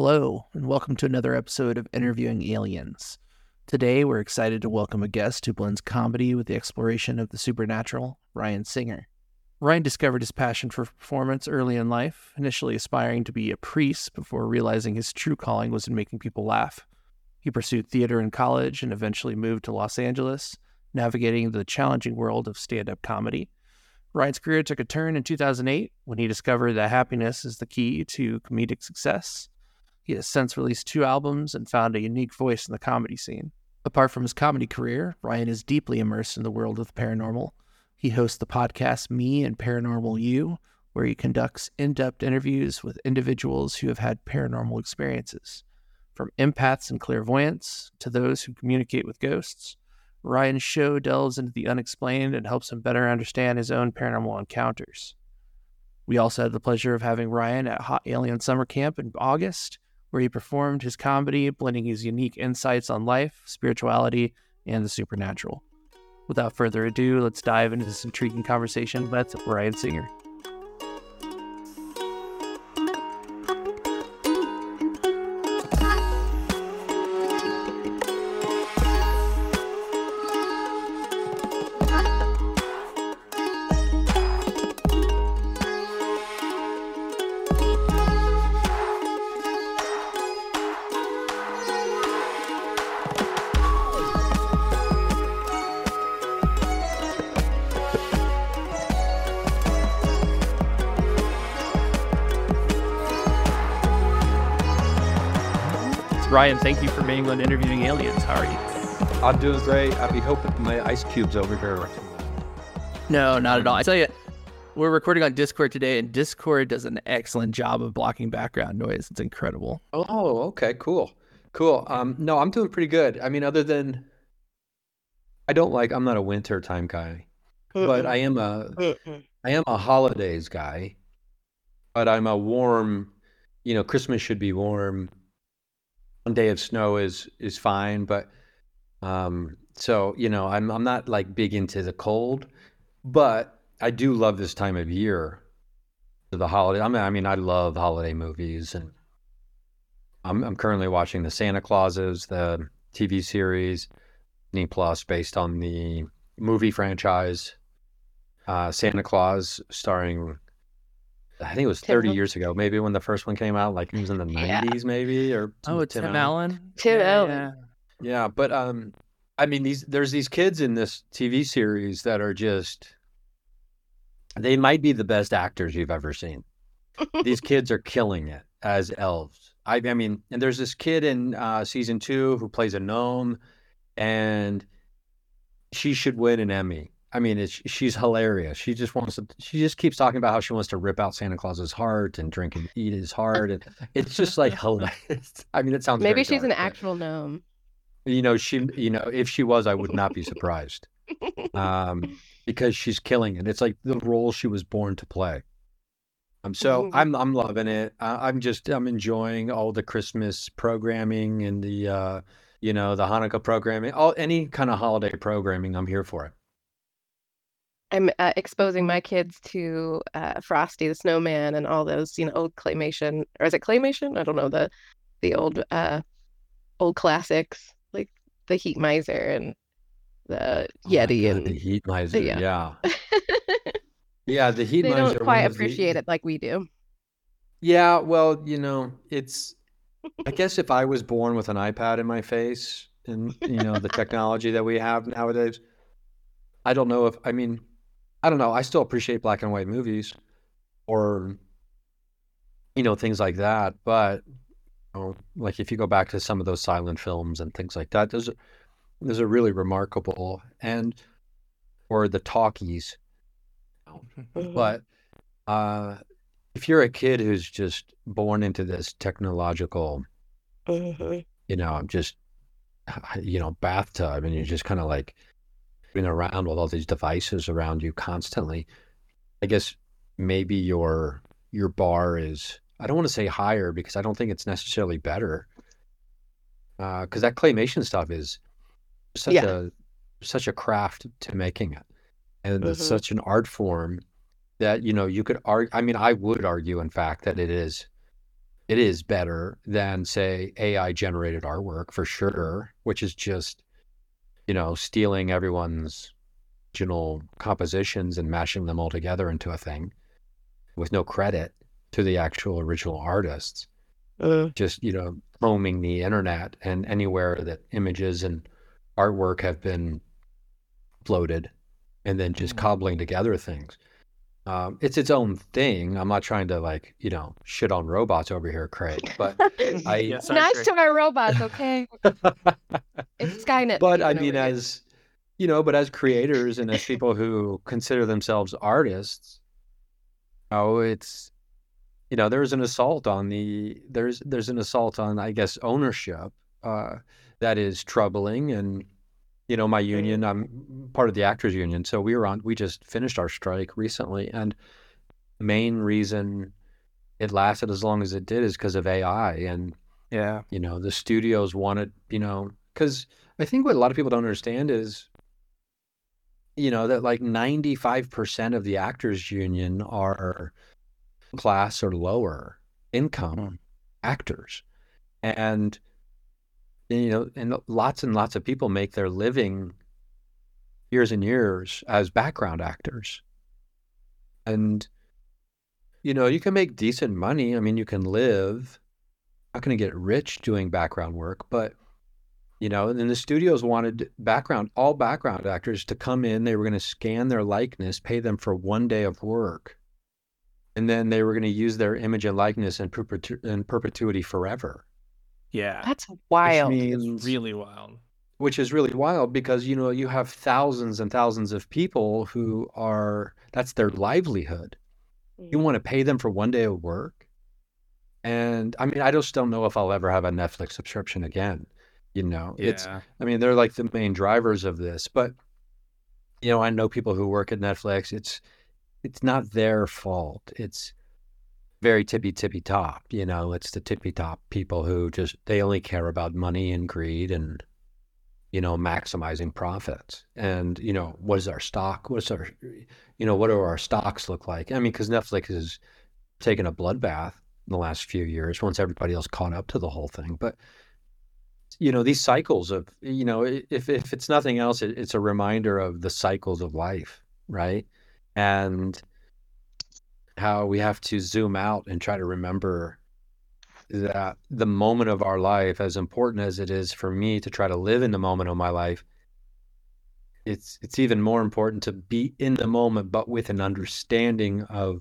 Hello, and welcome to another episode of Interviewing Aliens. Today, we're excited to welcome a guest who blends comedy with the exploration of the supernatural, Ryan Singer. Ryan discovered his passion for performance early in life, initially aspiring to be a priest before realizing his true calling was in making people laugh. He pursued theater in college and eventually moved to Los Angeles, navigating the challenging world of stand up comedy. Ryan's career took a turn in 2008 when he discovered that happiness is the key to comedic success. He has since released two albums and found a unique voice in the comedy scene. Apart from his comedy career, Ryan is deeply immersed in the world of the paranormal. He hosts the podcast Me and Paranormal You, where he conducts in depth interviews with individuals who have had paranormal experiences. From empaths and clairvoyants to those who communicate with ghosts, Ryan's show delves into the unexplained and helps him better understand his own paranormal encounters. We also had the pleasure of having Ryan at Hot Alien Summer Camp in August, where he performed his comedy, blending his unique insights on life, spirituality, and the supernatural. Without further ado, let's dive into this intriguing conversation with Ryan Singer. Ryan, thank you for being on Interviewing Aliens. How are you? I'm doing great. I'd be hoping my ice cubes over here. No, not at all. I tell you, we're recording on Discord today, and Discord does an excellent job of blocking background noise. It's incredible. Oh, okay, cool, cool. Um, no, I'm doing pretty good. I mean, other than I don't like. I'm not a winter time guy, but I am a I am a holidays guy. But I'm a warm. You know, Christmas should be warm one day of snow is is fine, but um, so you know, I'm I'm not like big into the cold, but I do love this time of year. The holiday. I mean, I mean, I love holiday movies, and I'm I'm currently watching the Santa Clauses, the TV series, Disney Plus, based on the movie franchise uh, Santa Claus, starring I think it was 30 Tim years ago, maybe when the first one came out, like it was in the yeah. 90s, maybe or oh, Tim, Tim Allen. Allen. Tim yeah, Allen. Yeah. yeah, but um, I mean, these there's these kids in this TV series that are just they might be the best actors you've ever seen. these kids are killing it as elves. I, I mean, and there's this kid in uh, season two who plays a gnome, and she should win an Emmy I mean, it's, she's hilarious. She just wants to. She just keeps talking about how she wants to rip out Santa Claus's heart and drink and eat his heart, and it's just like hilarious. I mean, it sounds maybe she's dark, an actual gnome. You know, she. You know, if she was, I would not be surprised, um, because she's killing it. It's like the role she was born to play. Um, so mm-hmm. I'm I'm loving it. I, I'm just I'm enjoying all the Christmas programming and the uh, you know the Hanukkah programming, all any kind of holiday programming. I'm here for it. I'm uh, exposing my kids to uh, Frosty the Snowman and all those, you know, old claymation, or is it claymation? I don't know the the old uh old classics like the Heat Miser and the oh Yeti God, and the Heat Miser. Yeah, yeah. yeah, the Heat they Miser. They don't quite appreciate the... it like we do. Yeah, well, you know, it's. I guess if I was born with an iPad in my face and you know the technology that we have nowadays, I don't know if I mean I don't know. I still appreciate black and white movies or, you know, things like that. But, you know, like if you go back to some of those silent films and things like that, those are, those are really remarkable. And, or the talkies. But, uh, if you're a kid who's just born into this technological, mm-hmm. you know, just, you know, bathtub and you're just kind of like, around with all these devices around you constantly, I guess maybe your your bar is I don't want to say higher because I don't think it's necessarily better. Because uh, that claymation stuff is such yeah. a such a craft to making it, and mm-hmm. it's such an art form that you know you could argue. I mean, I would argue, in fact, that it is it is better than say AI generated artwork for sure, which is just you know stealing everyone's original compositions and mashing them all together into a thing with no credit to the actual original artists. Uh, Just you know roaming the internet and anywhere that images and artwork have been floated, and then just Mhm. cobbling together things. Um, it's its own thing. I'm not trying to like you know shit on robots over here, Craig, but I Yeah, sorry, nice Craig. to our robots, okay? It's Skynet. but I mean, over here. as you know, but as creators and as people who consider themselves artists, oh, it's you know, there's an assault on the there's there's an assault on I guess ownership uh, that is troubling and. You know, my union, I'm part of the actors union. So we were on, we just finished our strike recently. And main reason it lasted as long as it did is because of AI. And yeah. you know the studios wanted you know because i think what a lot of people don't understand is you know that like 95% of the actors union are class or lower income Mm. actors and you know and lots and lots of people make their living years and years as background actors and you know you can make decent money i mean you can live not going to get rich doing background work, but you know, and the studios wanted background, all background actors to come in. They were going to scan their likeness, pay them for one day of work, and then they were going to use their image and likeness in, perpetu- in perpetuity forever. Yeah. That's wild. Which It's means, really wild. which is really wild because you know you have thousands and thousands of people who are that's their livelihood. You mm. want to pay them for one day of work. And I mean, I just don't know if I'll ever have a Netflix subscription again. You know, it's, I mean, they're like the main drivers of this, but you know, I know people who work at Netflix. It's, it's not their fault. It's very tippy tippy top. You know, it's the tippy top people who just they only care about money and greed and you know maximizing profits. And you know, what is our stock? What's our, you know, what do our stocks look like? I mean, because Netflix has taken a bloodbath in the last few years once everybody else caught up to the whole thing. But you know, these cycles of you know if if it's nothing else, it, it's a reminder of the cycles of life, right? And how we have to zoom out and try to remember that the moment of our life, as important as it is for me to try to live in the moment of my life, it's it's even more important to be in the moment, but with an understanding of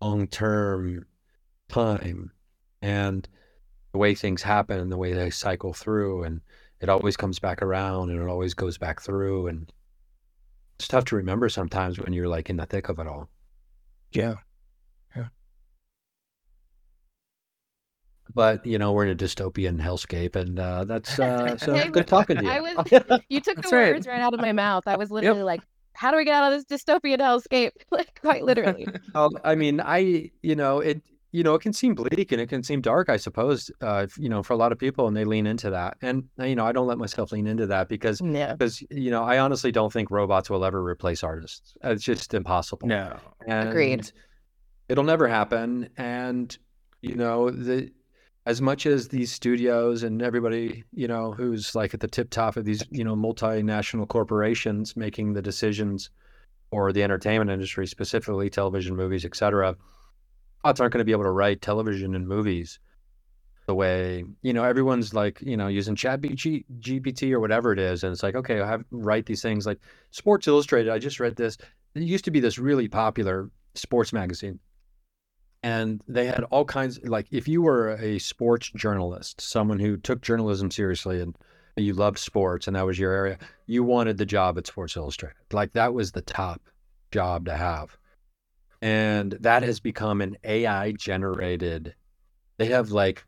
long term time and the way things happen and the way they cycle through and it always comes back around and it always goes back through and it's tough to remember sometimes when you're like in the thick of it all. Yeah. But you know, we're in a dystopian hellscape and uh that's uh so Hey, good talking to you. I was you took the right. words right out of my mouth. I was literally like, how do we get out of this dystopian hellscape? Like quite literally. Well, I mean, I, you know, it, you know, it can seem bleak and it can seem dark, I suppose, uh, if- you know, for a lot of people, and they lean into that. And uh, you know, I don't let myself lean into that because, Yeah. because you know, I honestly don't think robots will ever replace artists. It's just impossible. No. Agreed. It'll never happen. And you know, the as much as these studios and everybody, you know, who's like at the tip top of these, you know, multinational corporations making the decisions or the entertainment industry, specifically television, movies, etc., cetera, aren't going to be able to write television and movies the way you know everyone's like you know using chat G- gpt or whatever it is. And it's like okay i have write these things. Like sports illustrated i just read this. It used to be this really popular sports magazine and they had all kinds like if you were a sports journalist someone who took journalism seriously and you loved sports and that was your area you wanted the job at sports illustrated. Like that was the top job to have. And that has become an ai generated they have like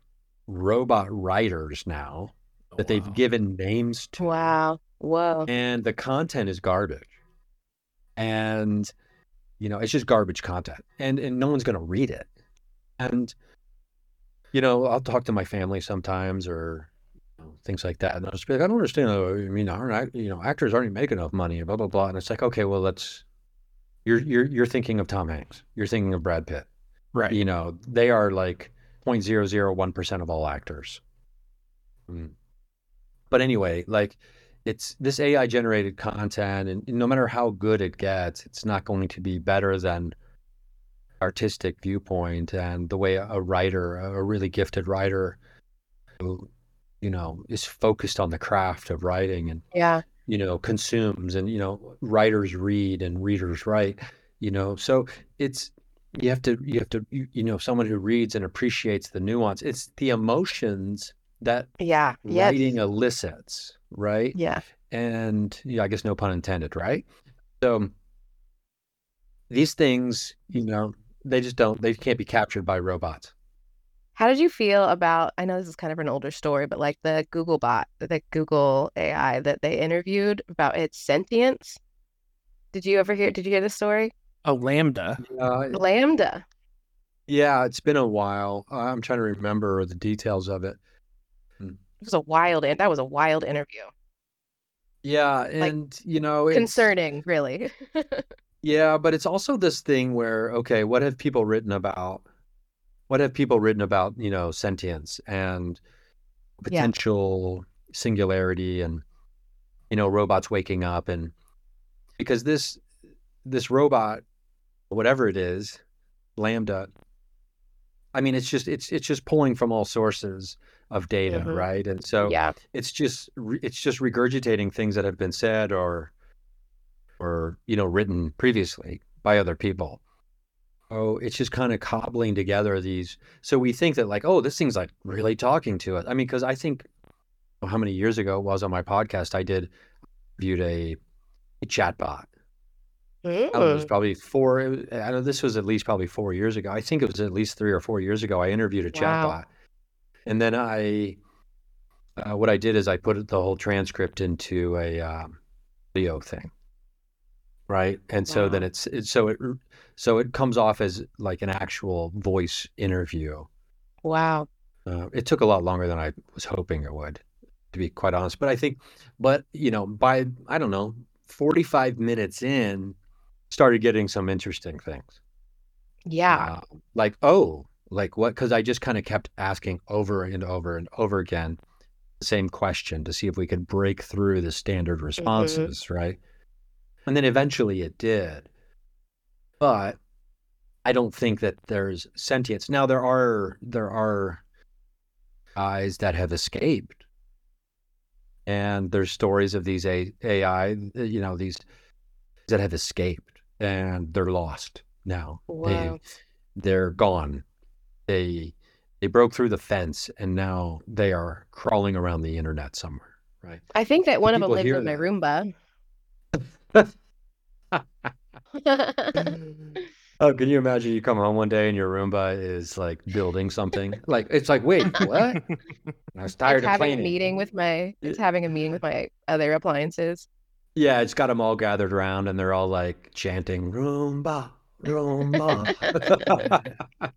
robot writers now oh, that they've given names to. Wow. Whoa. and the content is garbage. And you know it's just garbage content and and no one's going to read it and you know i'll talk to my family sometimes or you know, things like that and i'll just be like i don't understand i mean aren't you know actors aren't making enough money and blah blah blah and it's like okay well let's you're you're you're thinking of tom hanks you're thinking of brad pitt Right. you know they are like 0.001% of all actors. Mm. But anyway, like it's this AI generated content, and no matter how good it gets, it's not going to be better than artistic viewpoint and the way a writer, a really gifted writer, who, you know, is focused on the craft of writing and Yeah. you know consumes and you know writers read and readers write you know so it's you have to you have to you, you know someone who reads and appreciates the nuance it's the emotions that Yeah. Yes. writing elicits right Yeah. and yeah i guess no pun intended right so these things you know they just don't they can't be captured by robots How did you feel about, I know this is kind of an older story, but like the Google bot, the Google AI that they interviewed about its sentience? Did you ever hear, did you hear this story? Oh, LaMDA. uh, LaMDA. yeah it's been a while i'm trying to remember the details of it It was a wild, and that was a wild interview. yeah and you know it's, Concerning, really. Yeah, but it's also this thing where, okay, what have people written about? What have people written about, you know, sentience and Yeah. potential singularity and, you know, robots waking up and because this this robot, whatever it is, LaMDA, I mean, it's just it's it's just pulling from all sources of data, Mhm. right? And so Yeah. it's just it's just regurgitating things that have been said or or you know written previously by other people oh it's just kind of cobbling together these so we think that like oh this thing's like really talking to us i mean because i think oh, how many years ago it was on my podcast i did viewed a, a chatbot I don't know, it was Mm. probably four was- i know this was at least probably four years ago i think it was at least three or four years ago i interviewed a Wow. chatbot and then i uh, what i did is i put the whole transcript into a um, video thing. Right? And so then it's, it's so it so it comes off as like an actual voice interview. Wow. uh, it took a lot longer than i was hoping it would to be quite honest. But i think but you know by i don't know 45 minutes in started getting some interesting things. Yeah. uh, like oh like what because i just kind of kept asking over and over and over again the same question to see if we could break through the standard mm-hmm. responses right? And then eventually it did. But i don't think that there's sentience. Now there are there are guys that have escaped. And there's stories of these ai you know these that have escaped and they're lost now. They- Wow. they're gone. They they broke through the fence and now they are crawling around the internet somewhere, right? I think that one of them lives in my. Roomba. Oh, can you imagine you come home one day and your Roomba is like building something? like it's like, wait, what? I was tired it's of having a meeting with my it's having a meeting with my other appliances. Yeah, it's got them all gathered around and they're all like chanting Roomba, Roomba.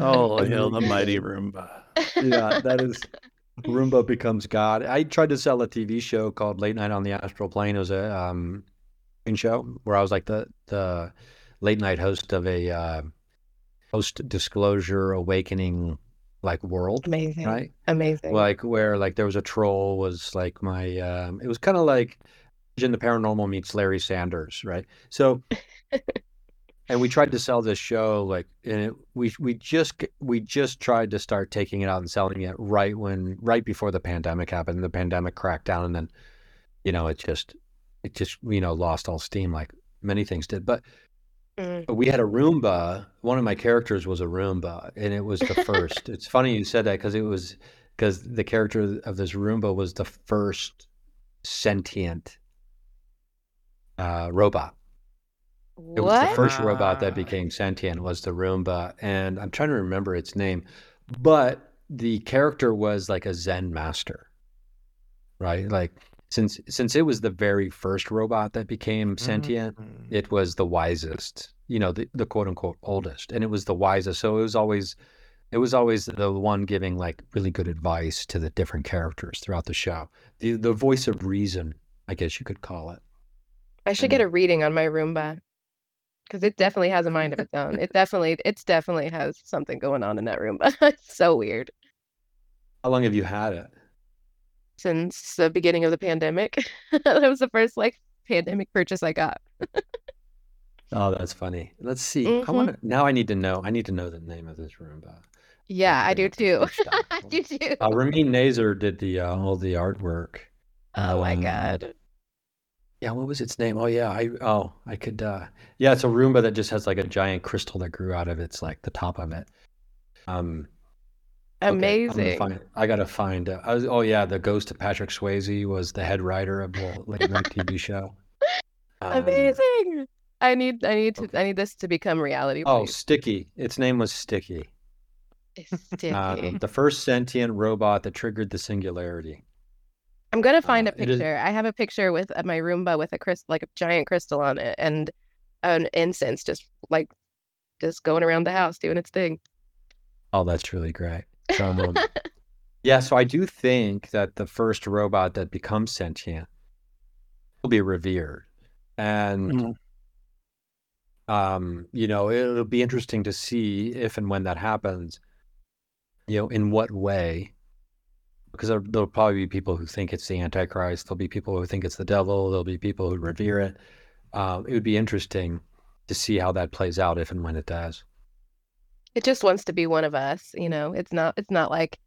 Oh, hail the mighty Roomba. yeah, that is Roomba becomes God. I tried to sell a TV show called Late Night on the Astral Plane. It was a um show where I was like the the late night host of a uh, post disclosure awakening like world, Amazing. right? Amazing. Like where like there was a troll was like my um it was kind of like in the paranormal meets Larry Sanders, right? So and we tried to sell this show like and it, we we just we just tried to start taking it out and selling it right when right before the pandemic happened. The pandemic cracked down and then you know it just it just you know lost all steam like many things did. But Mm. we had a Roomba. One of my characters was a Roomba and it was the first. It's funny you said that because it was because the character of this Roomba was the first sentient uh, robot it was the first robot that became sentient was the Roomba, and I'm trying to remember its name, but the character was like a Zen master, right? Like since since it was the very first robot that became sentient, Mhm. it was the wisest, you know, the, the quote unquote oldest, and it was the wisest. So it was always it was always the one giving like really good advice to the different characters throughout the show. The the voice of reason, I guess you could call it. I should get a reading on my Roomba. Because it definitely has a mind of its own. It definitely, it's definitely has something going on in that room. But it's so weird. How long have you had it? Since the beginning of the pandemic, that was the first like pandemic purchase I got. Oh, that's funny. Let's see. I Mhm. want to now. I need to know. I need to know the name of this Roomba. Yeah, I do too. I do too. Uh, Ramin Nazer did the uh, all the artwork. Oh my um, god. Yeah, what was its name? Oh yeah, I oh I could. uh Yeah, it's a Roomba that just has like a giant crystal that grew out of its like the top of it. Um, okay, Amazing. find- I gotta find. Uh, I was, oh yeah, the ghost of Patrick Swayze was the head writer of the late night TV show. Um, Amazing. I need I need to okay. I need this to become reality. Oh, please. Sticky. Its name was Sticky. Sticky. Um, the first sentient robot that triggered the singularity. I'm gonna find uh, a it is- picture. I have a picture with uh, my Roomba with a crystal, like a giant crystal on it, and an incense just like just going around the house doing its thing. Oh, that's really great. Um, yeah, so I do think that the first robot that becomes sentient will be revered. And Mhm. um, you know, it'll be interesting to see if and when that happens, you know, in what way. Because there, there'll probably be people who think it's the Antichrist. There'll be people who think it's the devil. There'll be people who revere it. Um, it would be interesting to see how that plays out if and when it does. It just wants to be one of us, you know. It's not it's not like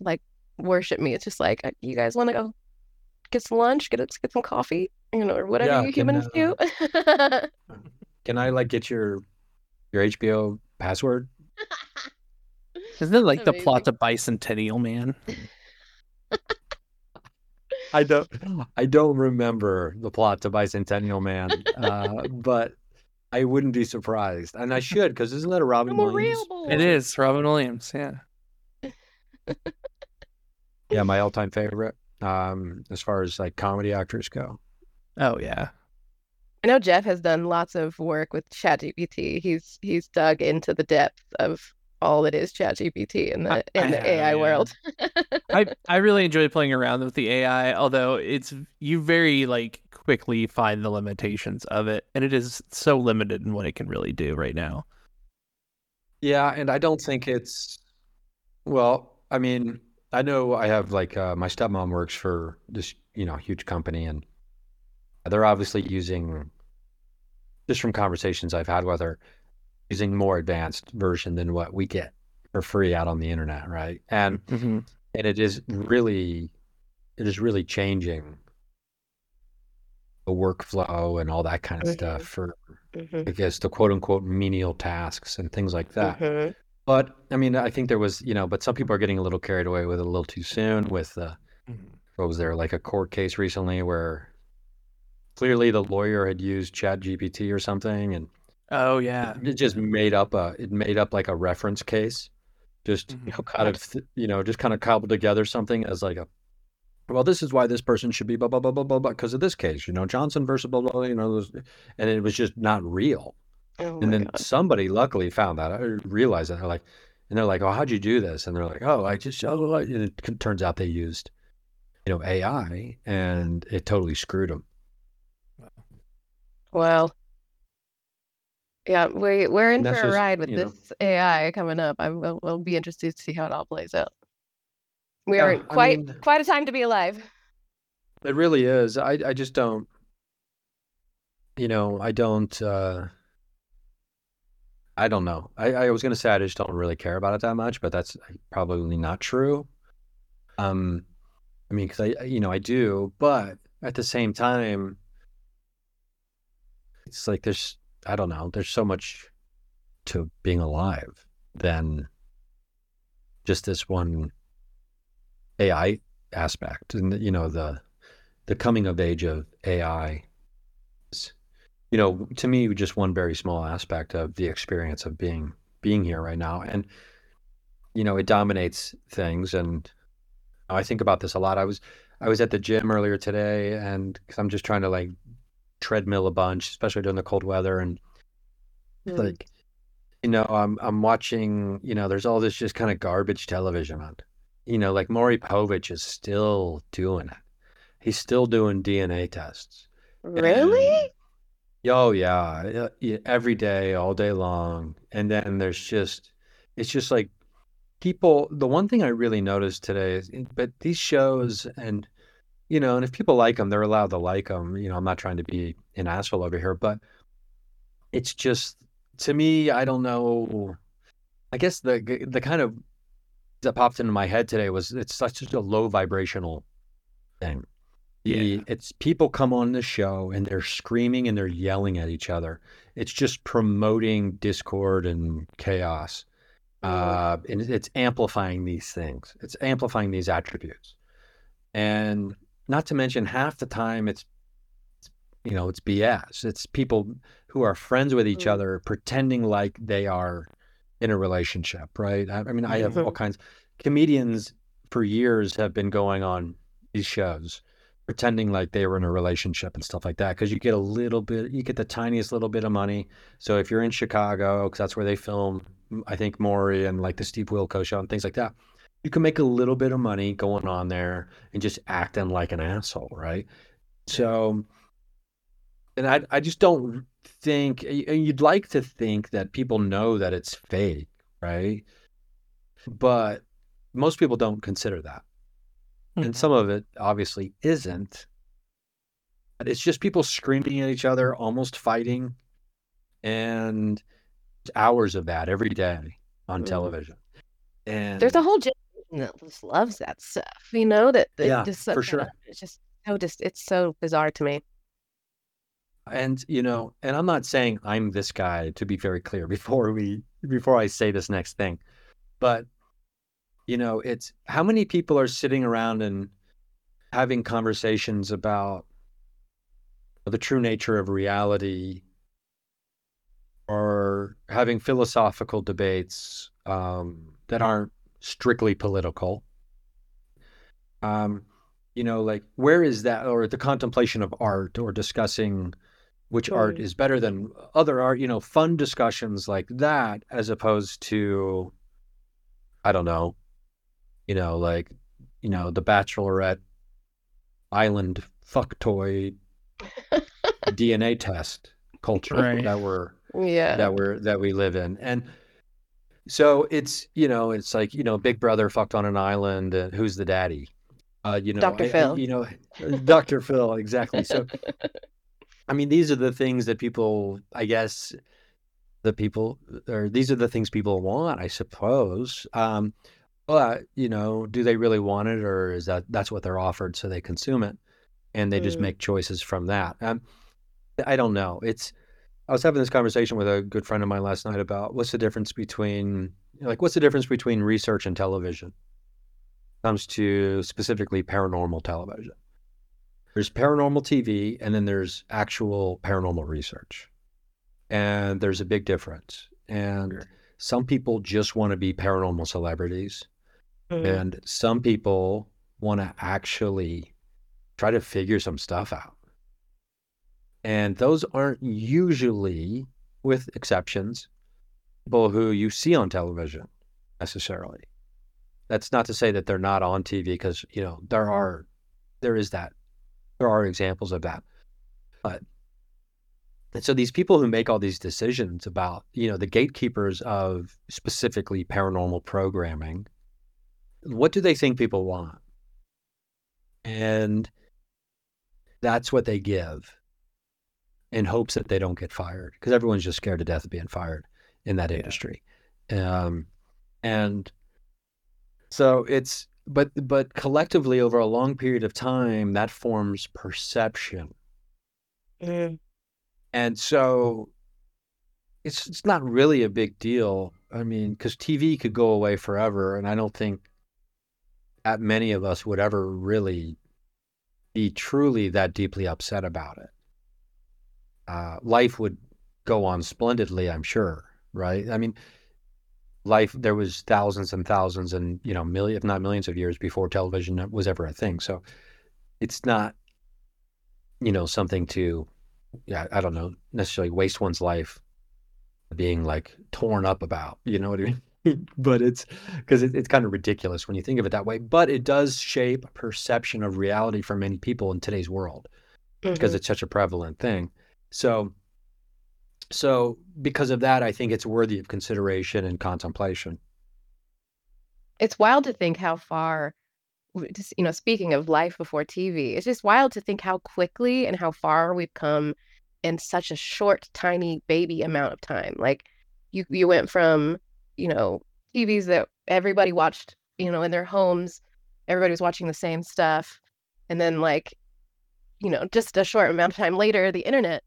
like worship me. It's just like uh, you guys want to go get some lunch, get get some coffee, you know, or whatever Yeah, you can, humans do. Can I like get your your HBO password? Isn't it like the plot to Bicentennial Man? I don't I don't remember the plot to Bicentennial Man, uh, but I wouldn't be surprised, and I should because isn't that a Robin I'm Williams? real boy. It is Robin Williams. Yeah. Yeah, my all-time favorite. Um, as far as like comedy actors go. Oh yeah. I know Jeff has done lots of work with ChatGPT. He's he's dug into the depth of all that is ChatGPT in the in I the have, AI yeah. world. I I really enjoy playing around with the AI, although it's you very like quickly find the limitations of it, and it is so limited in what it can really do right now. Yeah, and I don't think it's well, I mean, I know I have like uh, my stepmom works for this, you know, huge company and they're obviously using just from conversations I've had with her using more advanced version than what we get for free out on the internet, right? And Mm-hmm. and it is really it is really changing the workflow and all that kind of Mhm. stuff for Mhm, I guess the quote unquote menial tasks and things like that. mhm. But I mean, I think there was, you know, but some people are getting a little carried away with it a little too soon. With uh, what was there like a court case recently where clearly the lawyer had used Chat GPT or something, and Oh yeah. it just made up a it made up like a reference case, just you know, mm-hmm. kind of you know just kind of cobbled together something as like a well, this is why this person should be blah blah blah blah blah blah because of this case, you know, Johnson versus blah blah, blah you know, those, and it was just not real. Oh And then God. somebody luckily found that. I realized that they're like, and they're like, "Oh, how'd you do this?" And they're like, "Oh, I just." Oh, and it turns out they used, you know, AI, and it totally screwed them. Well, yeah, we we're in for a ride with you know- this AI coming up. I will will be interested to see how it all plays out. We Yeah, are I quite mean- quite a time to be alive. It really is. I I just don't. You know, I don't. uh I don't know. I, I was gonna say I just don't really care about it that much, but that's probably not true. Um, I mean, because I, you know, I do, but at the same time, it's like there's, I don't know, there's so much to being alive than just this one AI aspect, and you know, the the coming of age of AI you know, to me, just one very small aspect of the experience of being being here right now, and you know, it dominates things. And I think about this a lot. I was I was at the gym earlier today, and because I'm just trying to like treadmill a bunch, especially during the cold weather, and Mm. like you know i'm i'm watching you know there's all this just kind of garbage television on you know like Maury Povich is still doing it he's still doing dna tests Really? Oh yeah, yeah, every day, all day long, and then there's just, it's just like people. The one thing I really noticed today is, but these shows, and you know, and if people like them, they're allowed to like them. You know, I'm not trying to be an asshole over here, but it's just to me, I don't know. I guess the the kind of that popped into my head today was it's such a low vibrational thing. Yeah. It's people come on the show and they're screaming and they're yelling at each other. It's just promoting discord and chaos. Uh, and it's amplifying these things. It's amplifying these attributes. And not to mention half the time it's you know, it's BS. It's people who are friends with each Mm. other pretending like they are in a relationship, right? I, I mean, I have all kinds comedians for years have been going on these shows pretending like they were in a relationship and stuff like that because you get a little bit you get the tiniest little bit of money so if you're in chicago because that's where they film i think maury and like the steve Wilkos show and things like that you can make a little bit of money going on there and just acting like an asshole right so and i, I just don't think and you'd like to think that people know that it's fake right but most people don't consider that and some of it obviously isn't. But it's just people screaming at each other, almost fighting, and hours of that every day on Mhm. television. And There's a whole that just loves that stuff. You know that, that Yeah, just for sure. It's just so just it's so bizarre to me. and you know, and I'm not saying I'm this guy to be very clear before we before I say this next thing, but you know, it's how many people are sitting around and having conversations about the true nature of reality or having philosophical debates um, that aren't strictly political. Um, you know, like where is that, or the contemplation of art, or discussing which art Mm. is better than other art, you know, fun discussions like that, as opposed to, I don't know, you know, like, you know, the Bachelorette Island fuck toy DNA test culture Right. that we're Yeah. that we're that we live in and so it's you know it's like you know big brother fucked on an island and who's the daddy uh you know Dr. I- I- Phil. you know dr phil exactly so i mean these are the things that people i guess the people or these are the things people want i suppose um but you know do they really want it or is that that's what they're offered so they consume it and they just Mm. make choices from that um i don't know it's I was having this conversation with a good friend of mine last night about what's the difference between like what's the difference between research and television comes to specifically paranormal television. There's paranormal TV and then there's actual paranormal research. And there's a big difference. And Sure. some people just want to be paranormal celebrities Mm. and some people want to actually try to figure some stuff out. And those aren't usually, with exceptions, people who you see on television necessarily. That's not to say that they're not on TV because, you know, there are, there is that, there are examples of that. But, and so these people who make all these decisions about, you know, the gatekeepers of specifically paranormal programming, what do they think people want? And that's what they give in hopes that they don't get fired because everyone's just scared to death of being fired in that Yeah. industry. Um, and so it's, but, but collectively over a long period of time, that forms perception. Mm. And so it's it's not really a big deal. I mean, because TV could go away forever, and I don't think that many of us would ever really be truly that deeply upset about it. Uh, life would go on splendidly, I'm sure, right? I mean, life there was thousands and thousands and you know million, if not millions of years before television was ever a thing. So it's not, you know, something to yeah, I don't know, necessarily waste one's life being like torn up about, you know what I mean? but it's because it, it's kind of ridiculous when you think of it that way. But it does shape perception of reality for many people in today's world because Mhm. it's such a prevalent thing. So so because of that, I think it's worthy of consideration and contemplation. It's wild to think how far, just, you know, speaking of life before TV, it's just wild to think how quickly and how far we've come in such a short, tiny baby amount of time. Like you, you went from, you know, TVs that everybody watched, you know, in their homes, everybody was watching the same stuff. And then like, you know, just a short amount of time later, the internet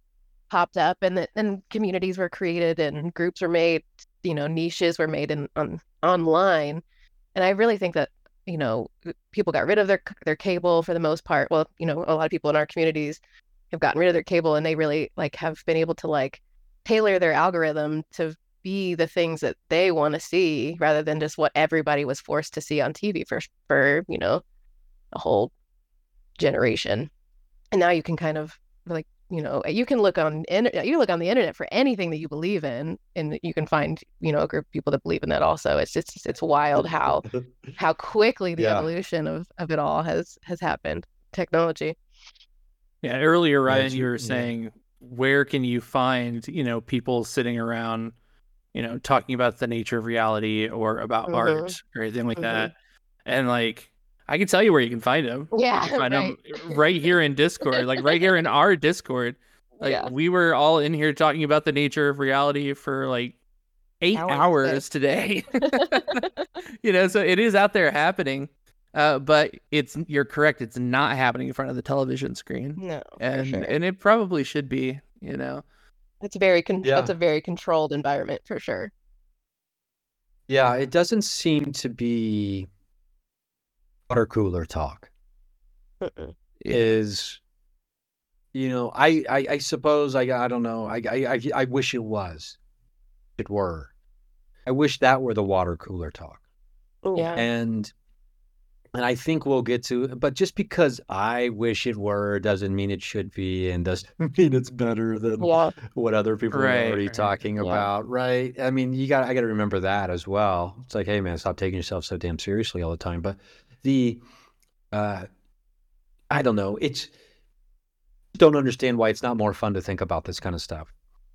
popped up and and communities were created and groups were made, you know, niches were made in on online. And I really think that, you know, people got rid of their their cable for the most part. Well, you know, a lot of people in our communities have gotten rid of their cable and they really like have been able to like tailor their algorithm to be the things that they want to see rather than just what everybody was forced to see on TV for for, you know, a whole generation. And now you can kind of like you know you can look on you look on the internet for anything that you believe in and you can find you know a group of people that believe in that also it's just it's wild how how quickly the yeah. evolution of of it all has has happened technology yeah earlier ryan you were saying yeah. where can you find you know people sitting around you know talking about the nature of reality or about mm-hmm. art or anything like mm-hmm. that and like I can tell you where you can find them. Yeah, find right. them right here in Discord, like right here in our Discord. Like yeah. we were all in here talking about the nature of reality for like eight hours, hours today. you know, so it is out there happening. Uh, but it's you're correct. It's not happening in front of the television screen. No, and sure. and it probably should be. You know, it's very con- yeah. that's a very controlled environment for sure. Yeah, it doesn't seem to be water cooler talk. Uh-uh. is you know I, I i suppose i i don't know I, I i wish it was. It were. I wish that were the water cooler talk. Yeah. And and i think we'll get to but just because i wish it were doesn't mean it should be and doesn't mean it's better than yeah. what other people right, are already right. talking yeah. about right? I mean you got i got to remember that as well. It's like hey man stop taking yourself so damn seriously all the time but the uh, I don't know. It's don't understand why it's not more fun to think about this kind of stuff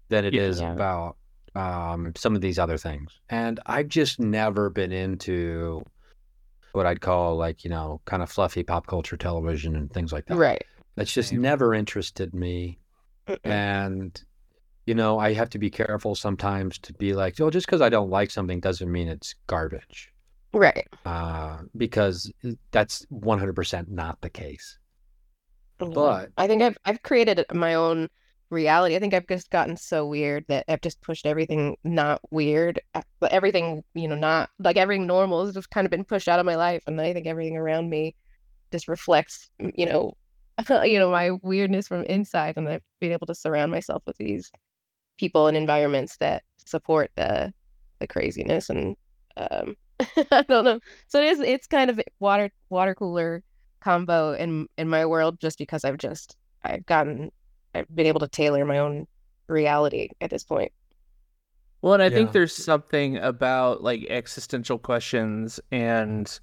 than it yeah. is about um, some of these other things. And I've just never been into what I'd call like you know kind of fluffy pop culture television and things like that. Right. That's just never interested me. And you know, I have to be careful sometimes to be like, oh, just because I don't like something doesn't mean it's garbage. Right. Uh, because that's 100% not the case. But I think I've I've created my own reality. I think I've just gotten so weird that I've just pushed everything not weird, uh, but everything, you know, not like everything normal has just kind of been pushed out of my life and I think everything around me just reflects, you know, you know, my weirdness from inside and I've been able to surround myself with these people and environments that support the the craziness and um I don't know. So it is. It's kind of water water cooler combo in in my world, just because I've just I've gotten I've been able to tailor my own reality at this point. Well, and I yeah. think there's something about like existential questions and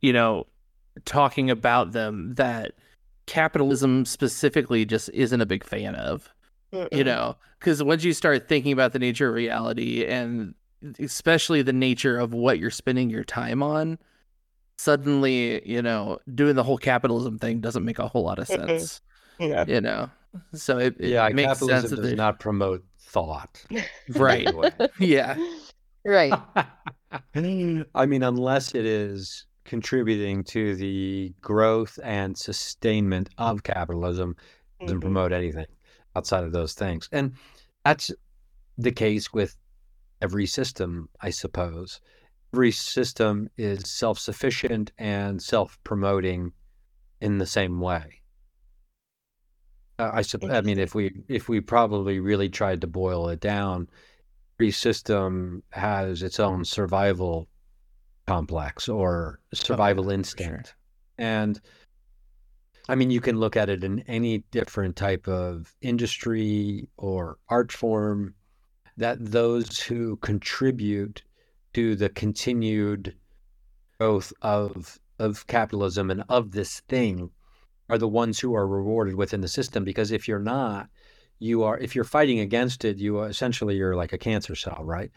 you know talking about them that capitalism specifically just isn't a big fan of. Mm-mm. You know, because once you start thinking about the nature of reality and especially the nature of what you're spending your time on, suddenly, you know, doing the whole capitalism thing doesn't make a whole lot of sense. Yeah. You know, so it, it yeah, makes capitalism sense does not promote thought. Right. yeah. Right. I mean, unless it is contributing to the growth and sustainment of capitalism, doesn't mm-hmm. promote anything outside of those things. And that's the case with every system, I suppose. Every system is self sufficient and self promoting in the same way. Uh, I, sup- I mean, if we if we probably really tried to boil it down, every system has its own survival complex or survival oh, instinct, sure. and I mean, you can look at it in any different type of industry or art form that those who contribute to the continued growth of of capitalism and of this thing are the ones who are rewarded within the system because if you're not you are if you're fighting against it, you are, essentially you're like a cancer cell, right?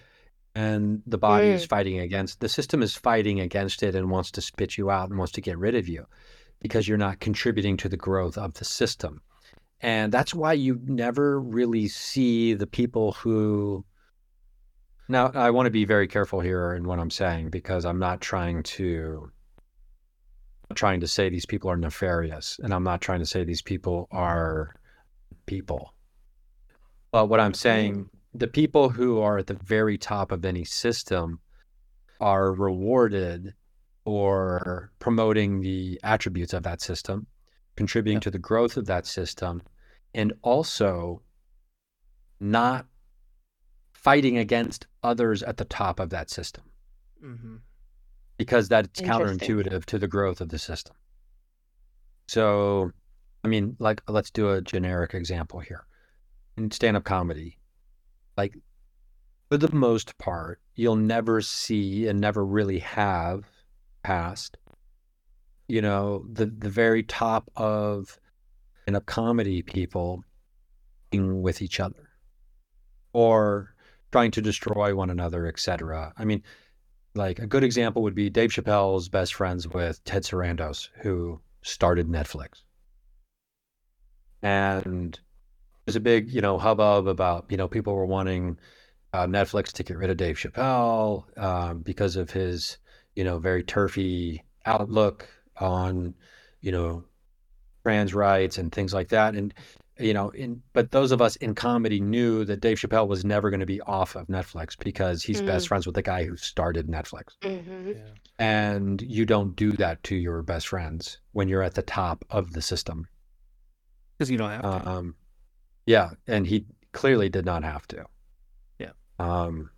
And the body is Mm. fighting against the system is fighting against it and wants to spit you out and wants to get rid of you because you're not contributing to the growth of the system. And that's why you never really see the people who now I want to be very careful here in what I'm saying because I'm not trying to trying to say these people are nefarious and I'm not trying to say these people are people. But what I'm saying, the people who are at the very top of any system are rewarded for promoting the attributes of that system, contributing Yeah. to the growth of that system, and also not fighting against others at the top of that system Mm-hmm. because that's counterintuitive to the growth of the system. So, I mean, like, let's do a generic example here. In stand up comedy, like, for the most part, you'll never see and never really have past, you know, the, the very top of stand up comedy people with each other or trying to destroy one another, etc. I mean, like a good example would be Dave Chappelle's best friends with Ted Sarandos, who started Netflix. And there's a big, you know, hubbub about, you know, people were wanting uh, Netflix to get rid of Dave Chappelle um, because of his, you know, very turfy outlook on, you know, trans rights and things like that. And, you know, in, but those of us in comedy knew that Dave Chappelle was never going to be off of Netflix because he's best Mm. friends with the guy who started Netflix. hmm Yeah. And you don't do that to your best friends when you're at the top of the system. Because you don't have to. Um, yeah, and he clearly did not have to. Yeah. Um,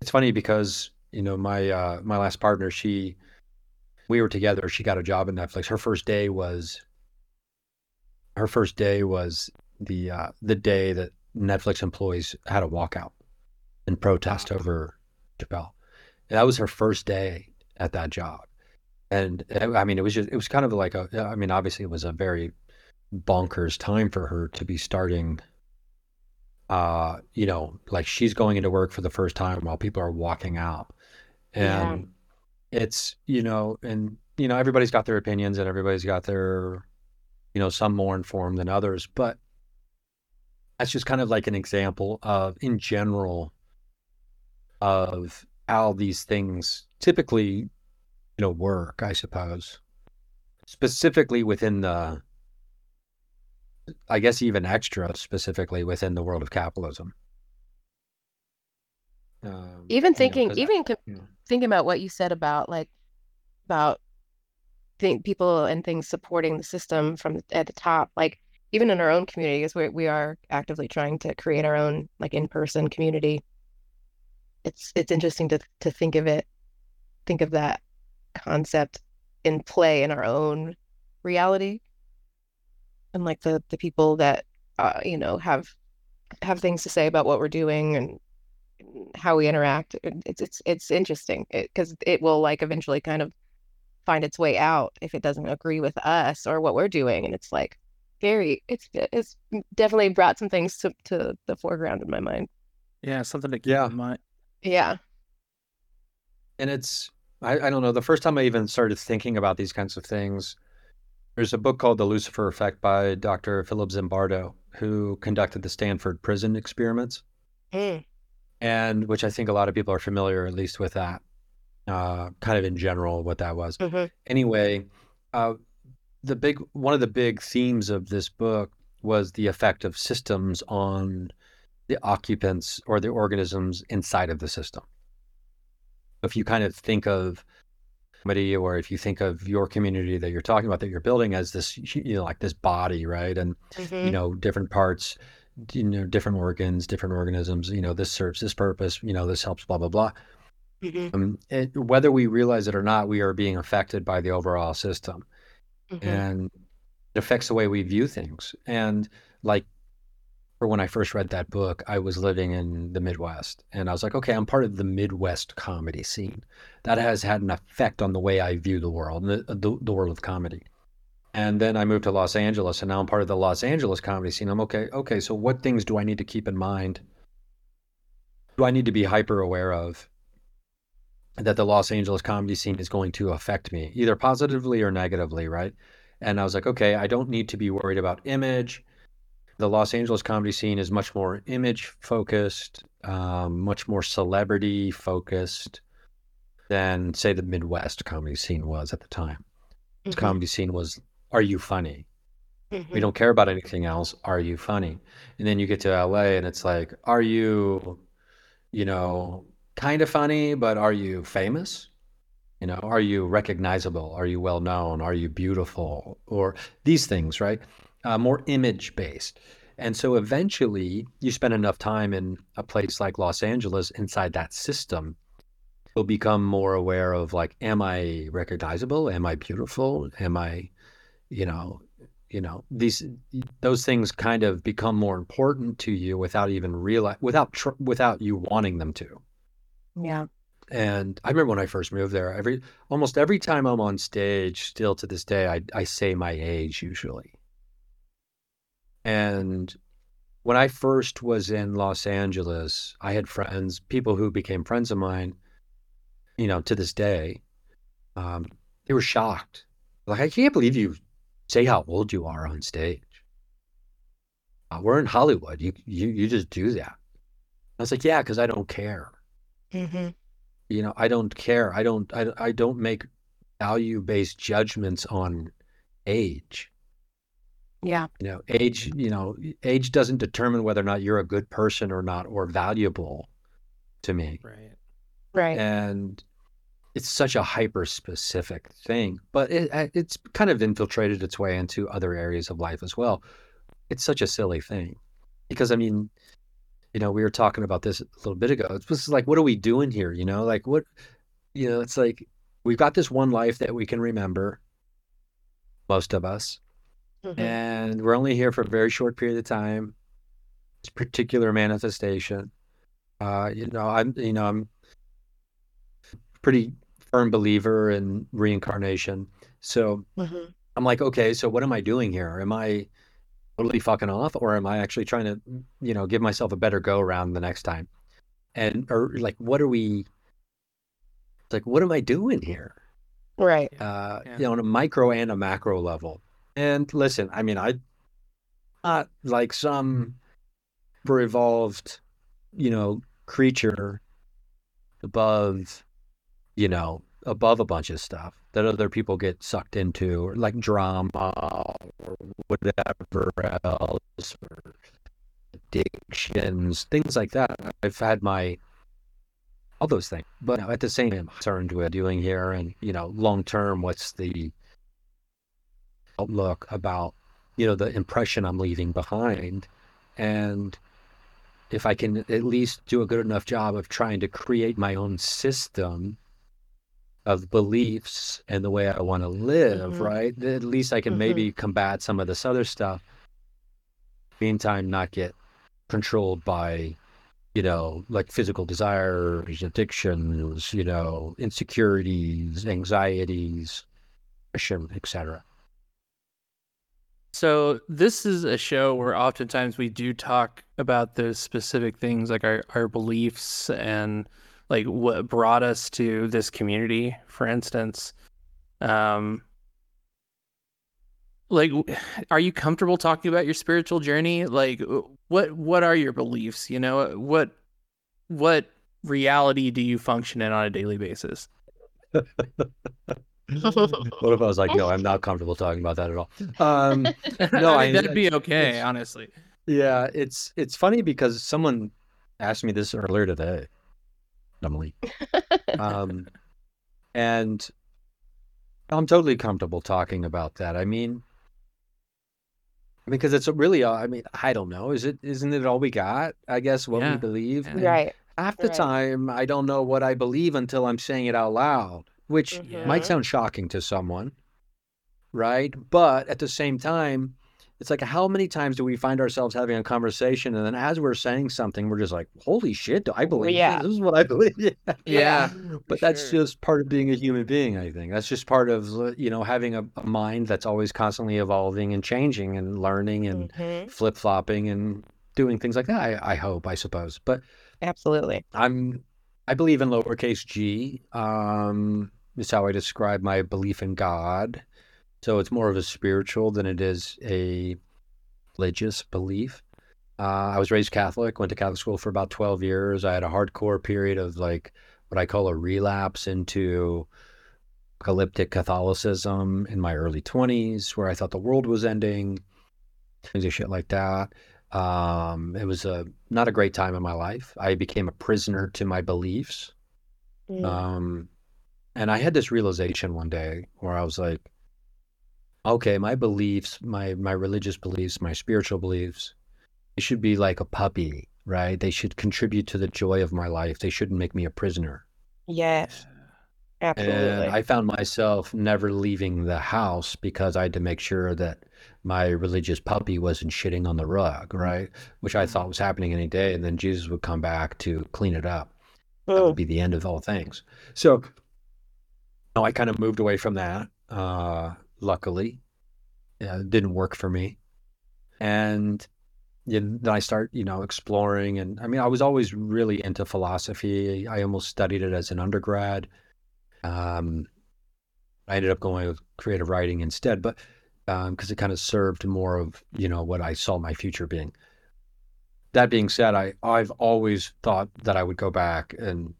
it's funny because you know my uh, my last partner, she we were together. She got a job at Netflix. Her first day was her first day was the uh, the day that Netflix employees had a walkout and protest Wow. over Chappelle. And that was her first day at that job. And uh, I mean, it was just, it was kind of like a, I mean, obviously it was a very bonkers time for her to be starting, uh, you know, like she's going into work for the first time while people are walking out. And it's, you know, and, you know, everybody's got their opinions and everybody's got their, you know, some more informed than others, but that's just kind of like an example of, in general, of how these things typically, you know, work, I suppose. Specifically within the, I guess even extra specifically within the world of capitalism. Um, Even you know, thinking, even co- yeah. Thinking about what you said about like about think people and things supporting the system from at the top, like even in our own community, we we are actively trying to create our own like in-person community. It's it's interesting to to think of it, think of that concept in play in our own reality, and like the the people that uh, you know have have things to say about what we're doing and how we interact. It's it's it's interesting because it, will like eventually kind of find its way out if it doesn't agree with us or what we're doing, and it's like very it's it's definitely brought some things to to the foreground in my mind. yeah, something to keep Yeah. in mind. Yeah. and it's I, I don't know the first time i even started thinking about these kinds of things there's a book called the lucifer effect by dr philip zimbardo who conducted the stanford prison experiments Mm. And which i think a lot of people are familiar at least with that uh, kind of in general what that was Mhm. anyway uh, the big one of the big themes of this book was the effect of systems on the occupants or the organisms inside of the system if you kind of think of somebody or if you think of your community that you're talking about that you're building as this you know like this body right and you Mhm. know different parts you know different organs different organisms you know this serves this purpose you know this helps blah blah blah. Mhm. um, it, whether we realize it or not we are being affected by the overall system. Mhm. and it affects the way we view things. And like for when i first read that book i was living in the midwest and i was like okay i'm part of the midwest comedy scene. That has had an effect on the way i view the world the, the, the world of comedy And then I moved to Los Angeles, and now I'm part of the Los Angeles comedy scene. I'm okay. Okay, so what things do I need to keep in mind? Do I need to be hyper aware of that the Los Angeles comedy scene is going to affect me, either positively or negatively, right? And I was like, okay, I don't need to be worried about image. The Los Angeles comedy scene is much more image focused, um, much more celebrity focused than, say, the Midwest comedy scene was at the time. The Mhm. comedy scene was, are you funny? We Mhm. don't care about anything else. Are you funny? And then you get to LA and it's like, are you, you know, kind of funny, but are you famous? You know, are you recognizable? Are you well known? Are you beautiful? Or these things, right? Uh, more image based. And so eventually you spend enough time in a place like Los Angeles inside that system, you'll become more aware of like, am I recognizable? Am I beautiful? Am I, you know, you know these those things kind of become more important to you without even realize without tr- without you wanting them to. Yeah. and i remember when i first moved there every almost every time i'm on stage still to this day i, I say my age usually. And when i first was in los angeles i had friends people who became friends of mine you know to this day um, they were shocked. Like i can't believe you say how old you are on stage. Uh, we're in Hollywood. You you you just do that. I was like, yeah, because I don't care. Mm-hmm. You know, I don't care. I don't I, I don't make value based judgments on age. Yeah. You know, age. You know, age doesn't determine whether or not you're a good person or not or valuable to me. Right. Right. and it's such a hyper specific thing but it, it's kind of infiltrated its way into other areas of life as well. It's such a silly thing because i mean you know we were talking about this a little bit ago. It's just like what are we doing here you know? Like what you know it's like we've got this one life that we can remember most of us Mhm. and we're only here for a very short period of time this particular manifestation. Uh you know i'm you know i'm pretty firm believer in reincarnation so Mhm. i'm like okay so what am i doing here am i totally fucking off or am i actually trying to you know give myself a better go around the next time and or like what are we it's like what am i doing here Right. uh, Yeah. you know, on a micro and a macro level. And listen, I mean, I not like some super evolved, you know, creature above, you know, above a bunch of stuff that other people get sucked into, or like drama or whatever else, or addictions, things like that. I've had my all those things. But at the same time, I'm concerned with doing here and, you know, long term, what's the outlook about, you know, the impression I'm leaving behind. And if I can at least do a good enough job of trying to create my own system of beliefs and the way I want to live, Mhm. right? At least I can Mhm. maybe combat some of this other stuff. Meantime, not get controlled by you know, like physical desires, addictions, you know, insecurities, anxieties, etc. So this is a show where oftentimes we do talk about those specific things like our, our beliefs and like what brought us to this community, for instance. Um like are you comfortable talking about your spiritual journey? Like what what are your beliefs, you know? What what reality do you function in on a daily basis? What if I was like, no, I'm not comfortable talking about that at all? Um, No, I I- mean, that'd be okay, honestly. yeah, it's it's funny because someone asked me this earlier today, Emily, um, and I'm totally comfortable talking about that. I mean, because it's really, uh, I mean, I don't know. Is it? Isn't it all we got? I guess what Yeah, we believe. yeah. Right. Half the right. time, I don't know what I believe until I'm saying it out loud, which Mhm. might sound shocking to someone, right? But at the same time, it's like how many times do we find ourselves having a conversation and then as we're saying something we're just like holy shit do i believe Yeah. this? this is what i believe yeah, Yeah. but that's sure. just part of being a human being i think that's just part of uh, you know having a, a mind that's always constantly evolving and changing and learning and Mhm. flip-flopping and doing things like that I, I hope i suppose but Absolutely. i'm i believe in lowercase g um is how i describe my belief in god so it's more of a spiritual than it is a religious belief. Uh, i was raised catholic went to catholic school for about 12 years. I had a hardcore period of like what i call a relapse into apocalyptic catholicism in my early 20s where i thought the world was ending things of shit like that. Um, it was a not a great time in my life. I became a prisoner to my beliefs. Mm. um, and I had this realization one day where I was like, okay, my beliefs, my my religious beliefs, my spiritual beliefs, they should be like a puppy, right? They should contribute to the joy of my life. They shouldn't make me a prisoner. yes. Absolutely. And I found myself never leaving the house because I had to make sure that my religious puppy wasn't shitting on the rug, right? Which I thought was happening any day. And then Jesus would come back to clean it up that Mm. would be the end of all things. So, no, I kind of moved away from that. Uh, luckily, it didn't work for me, and then I start, you know, exploring. And I mean, I was always really into philosophy. I almost studied it as an undergrad. Um, I ended up going with creative writing instead, but because it kind of served more of you know what I saw my future being that being said, I I've always thought that I would go back and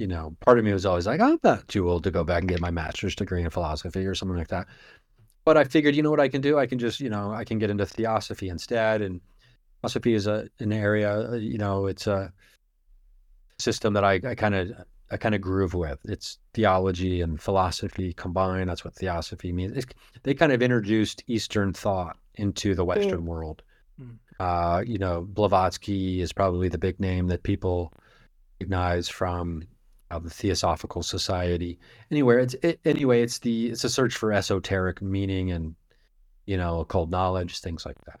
you know, part of me was always like, I'm not too old to go back and get my master's degree in philosophy or something like that. But I figured, you know what I can do? I can just, you know, I can get into theosophy instead. And philosophy is a an area, uh, you know, it's a system that I kind of I kind of groove with. It's theology and philosophy combined. That's what theosophy means. It's, they kind of introduced Eastern thought into the Western world. Mm. Uh, you know, Blavatsky is probably the big name that people recognize from uh, the Theosophical Society. Anywhere, it's it, anyway, it's the it's a search for esoteric meaning and you know occult knowledge, things like that.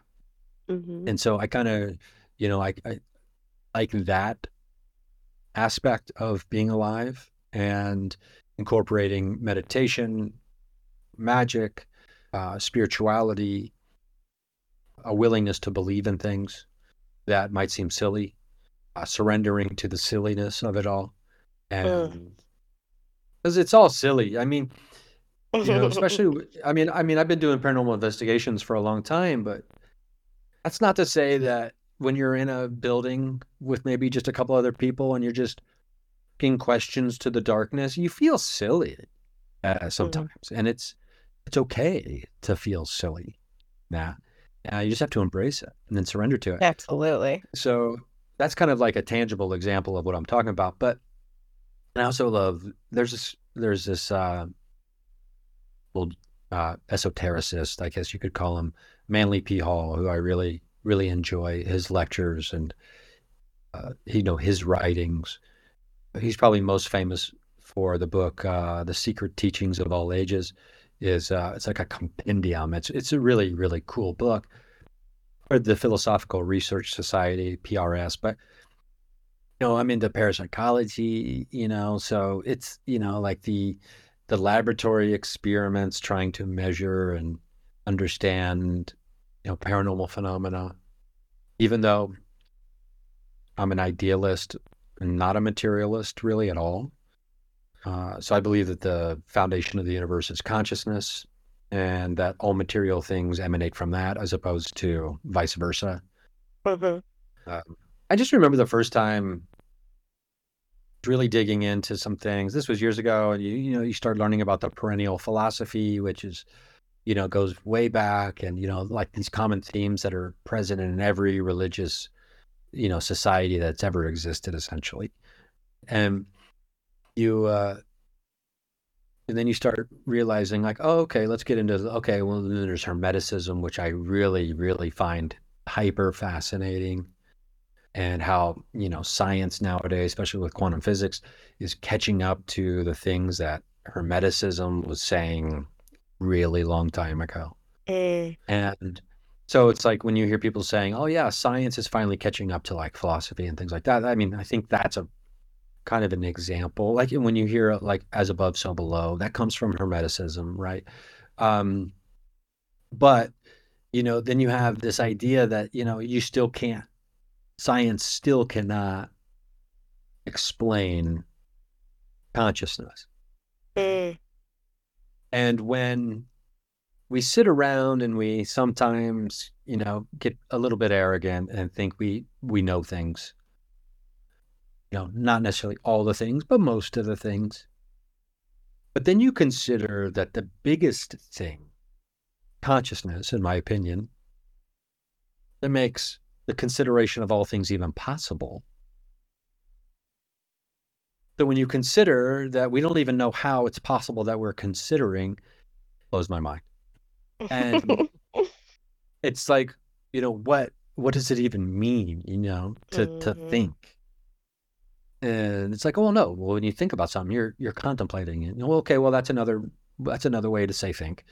Mhm. And so I kind of, you know, I, I like that aspect of being alive and incorporating meditation, magic, uh, spirituality, a willingness to believe in things that might seem silly, uh, surrendering to the silliness of it all. And because it's all silly. I mean, you know, especially, I mean, I mean, I've been doing paranormal investigations for a long time, but that's not to say that when you're in a building with maybe just a couple other people and you're just asking questions to the darkness, you feel silly uh, sometimes, and it's it's okay to feel silly. Nah, uh, you just have to embrace it and then surrender to it. Absolutely. So that's kind of like a tangible example of what I'm talking about. But and I also love there's this there's this uh, uh, esotericist, I guess you could call him, Manly P. Hall, who I really really enjoy his lectures and uh, you know his writings. He's probably most famous for the book uh, "The Secret Teachings of All Ages." Is uh, it's like a compendium. It's it's a really really cool book or the Philosophical Research Society, PRS. But know, I'm into parapsychology. You know, so it's you know like the the laboratory experiments trying to measure and understand you know paranormal phenomena. Even though I'm an idealist and not a materialist really at all. Uh, so I believe that the foundation of the universe is consciousness, and that all material things emanate from that, as opposed to vice versa. Mhm. Um, I just remember the first time really digging into some things. This was years ago, and you you know you start learning about the perennial philosophy, which is you know goes way back, and you know like these common themes that are present in every religious you know society that's ever existed, essentially. And you uh, and then you start realizing like, oh, okay, let's get into okay. Well, then there's Hermeticism, which I really really find hyper fascinating and how you know science nowadays especially with quantum physics is catching up to the things that hermeticism was saying really long time ago Mm. and So it's like when you hear people saying, "Oh yeah, science is finally catching up to like philosophy and things like that." I mean, I think that's a kind of an example. Like when you hear like "as above, so below," that comes from Hermeticism, right? Um, but you know, then you have this idea that you know you still can't. Science still cannot explain consciousness. Mm. And when we sit around and we sometimes, you know, get a little bit arrogant and think we we know things. You know, not necessarily all the things, but most of the things. But then you consider that the biggest thing, consciousness, in my opinion, that makes the consideration of all things even possible. So when you consider that we don't even know how it's possible that we're considering, blows my mind. And it's like, you know, what what does it even mean, you know, to to Mhm. think? And it's like, oh no, well, when you think about something, you're you're contemplating it. Well, okay, well that's another that's another way to say think.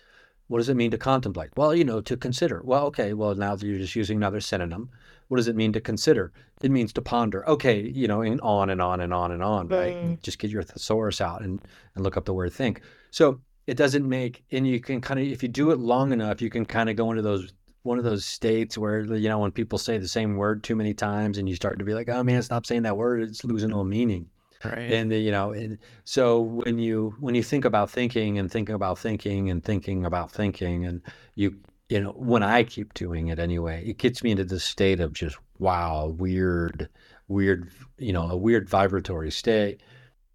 What does it mean to contemplate? Well, you know, to consider. Well, okay, well now that you're just using another synonym. What does it mean to consider? It means to ponder. Okay, you know, and on and on and on and on, right? Mm. Just get your thesaurus out and and look up the word think. So it doesn't make and you can kind of if you do it long enough, you can kind of go into those one of those states where you know when people say the same word too many times and you start to be like, oh man, stop saying that word, it's losing all meaning Right. and the, you know and so when you when you think about thinking and thinking about thinking and thinking about thinking and you you know when i keep doing it anyway it gets me into this state of just wow weird weird you know a weird vibratory state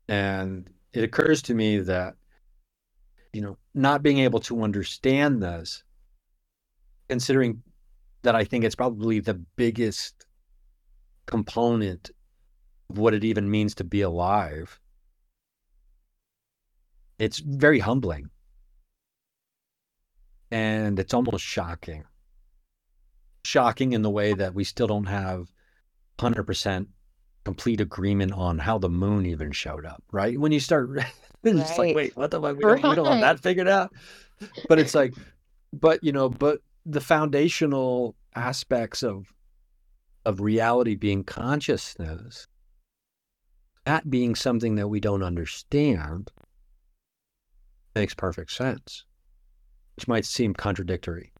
and it occurs to me that you know not being able to understand this considering that i think it's probably the biggest component what it even means to be alive. It's very humbling. And it's almost shocking. Shocking in the way that we still don't have 100% complete agreement on how the moon even showed up, right? When you start, it's just like, wait, what the fuck? We don't, we don't have that figured out. But it's like, but, you know, but the foundational aspects of of reality being consciousness that being something that we don't understand makes perfect sense, which might seem contradictory.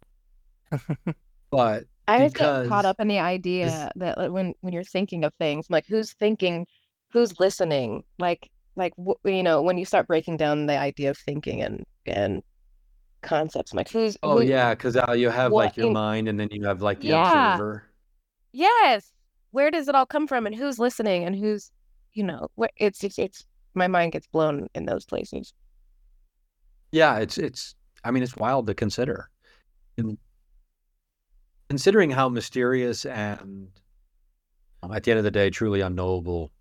but I always get caught up in the idea that when when you're thinking of things, like who's thinking, who's listening, like like wh- you know when you start breaking down the idea of thinking and and concepts, like who's oh who- yeah, because uh, you have what like your in- mind, and then you have like the Yeah. observer. yes, where does it all come from, and who's listening, and who's you know it's it's it's my mind gets blown in those places. Yeah, it's it's. I mean, it's wild to consider, and considering how mysterious and at the end of the day, truly unknowable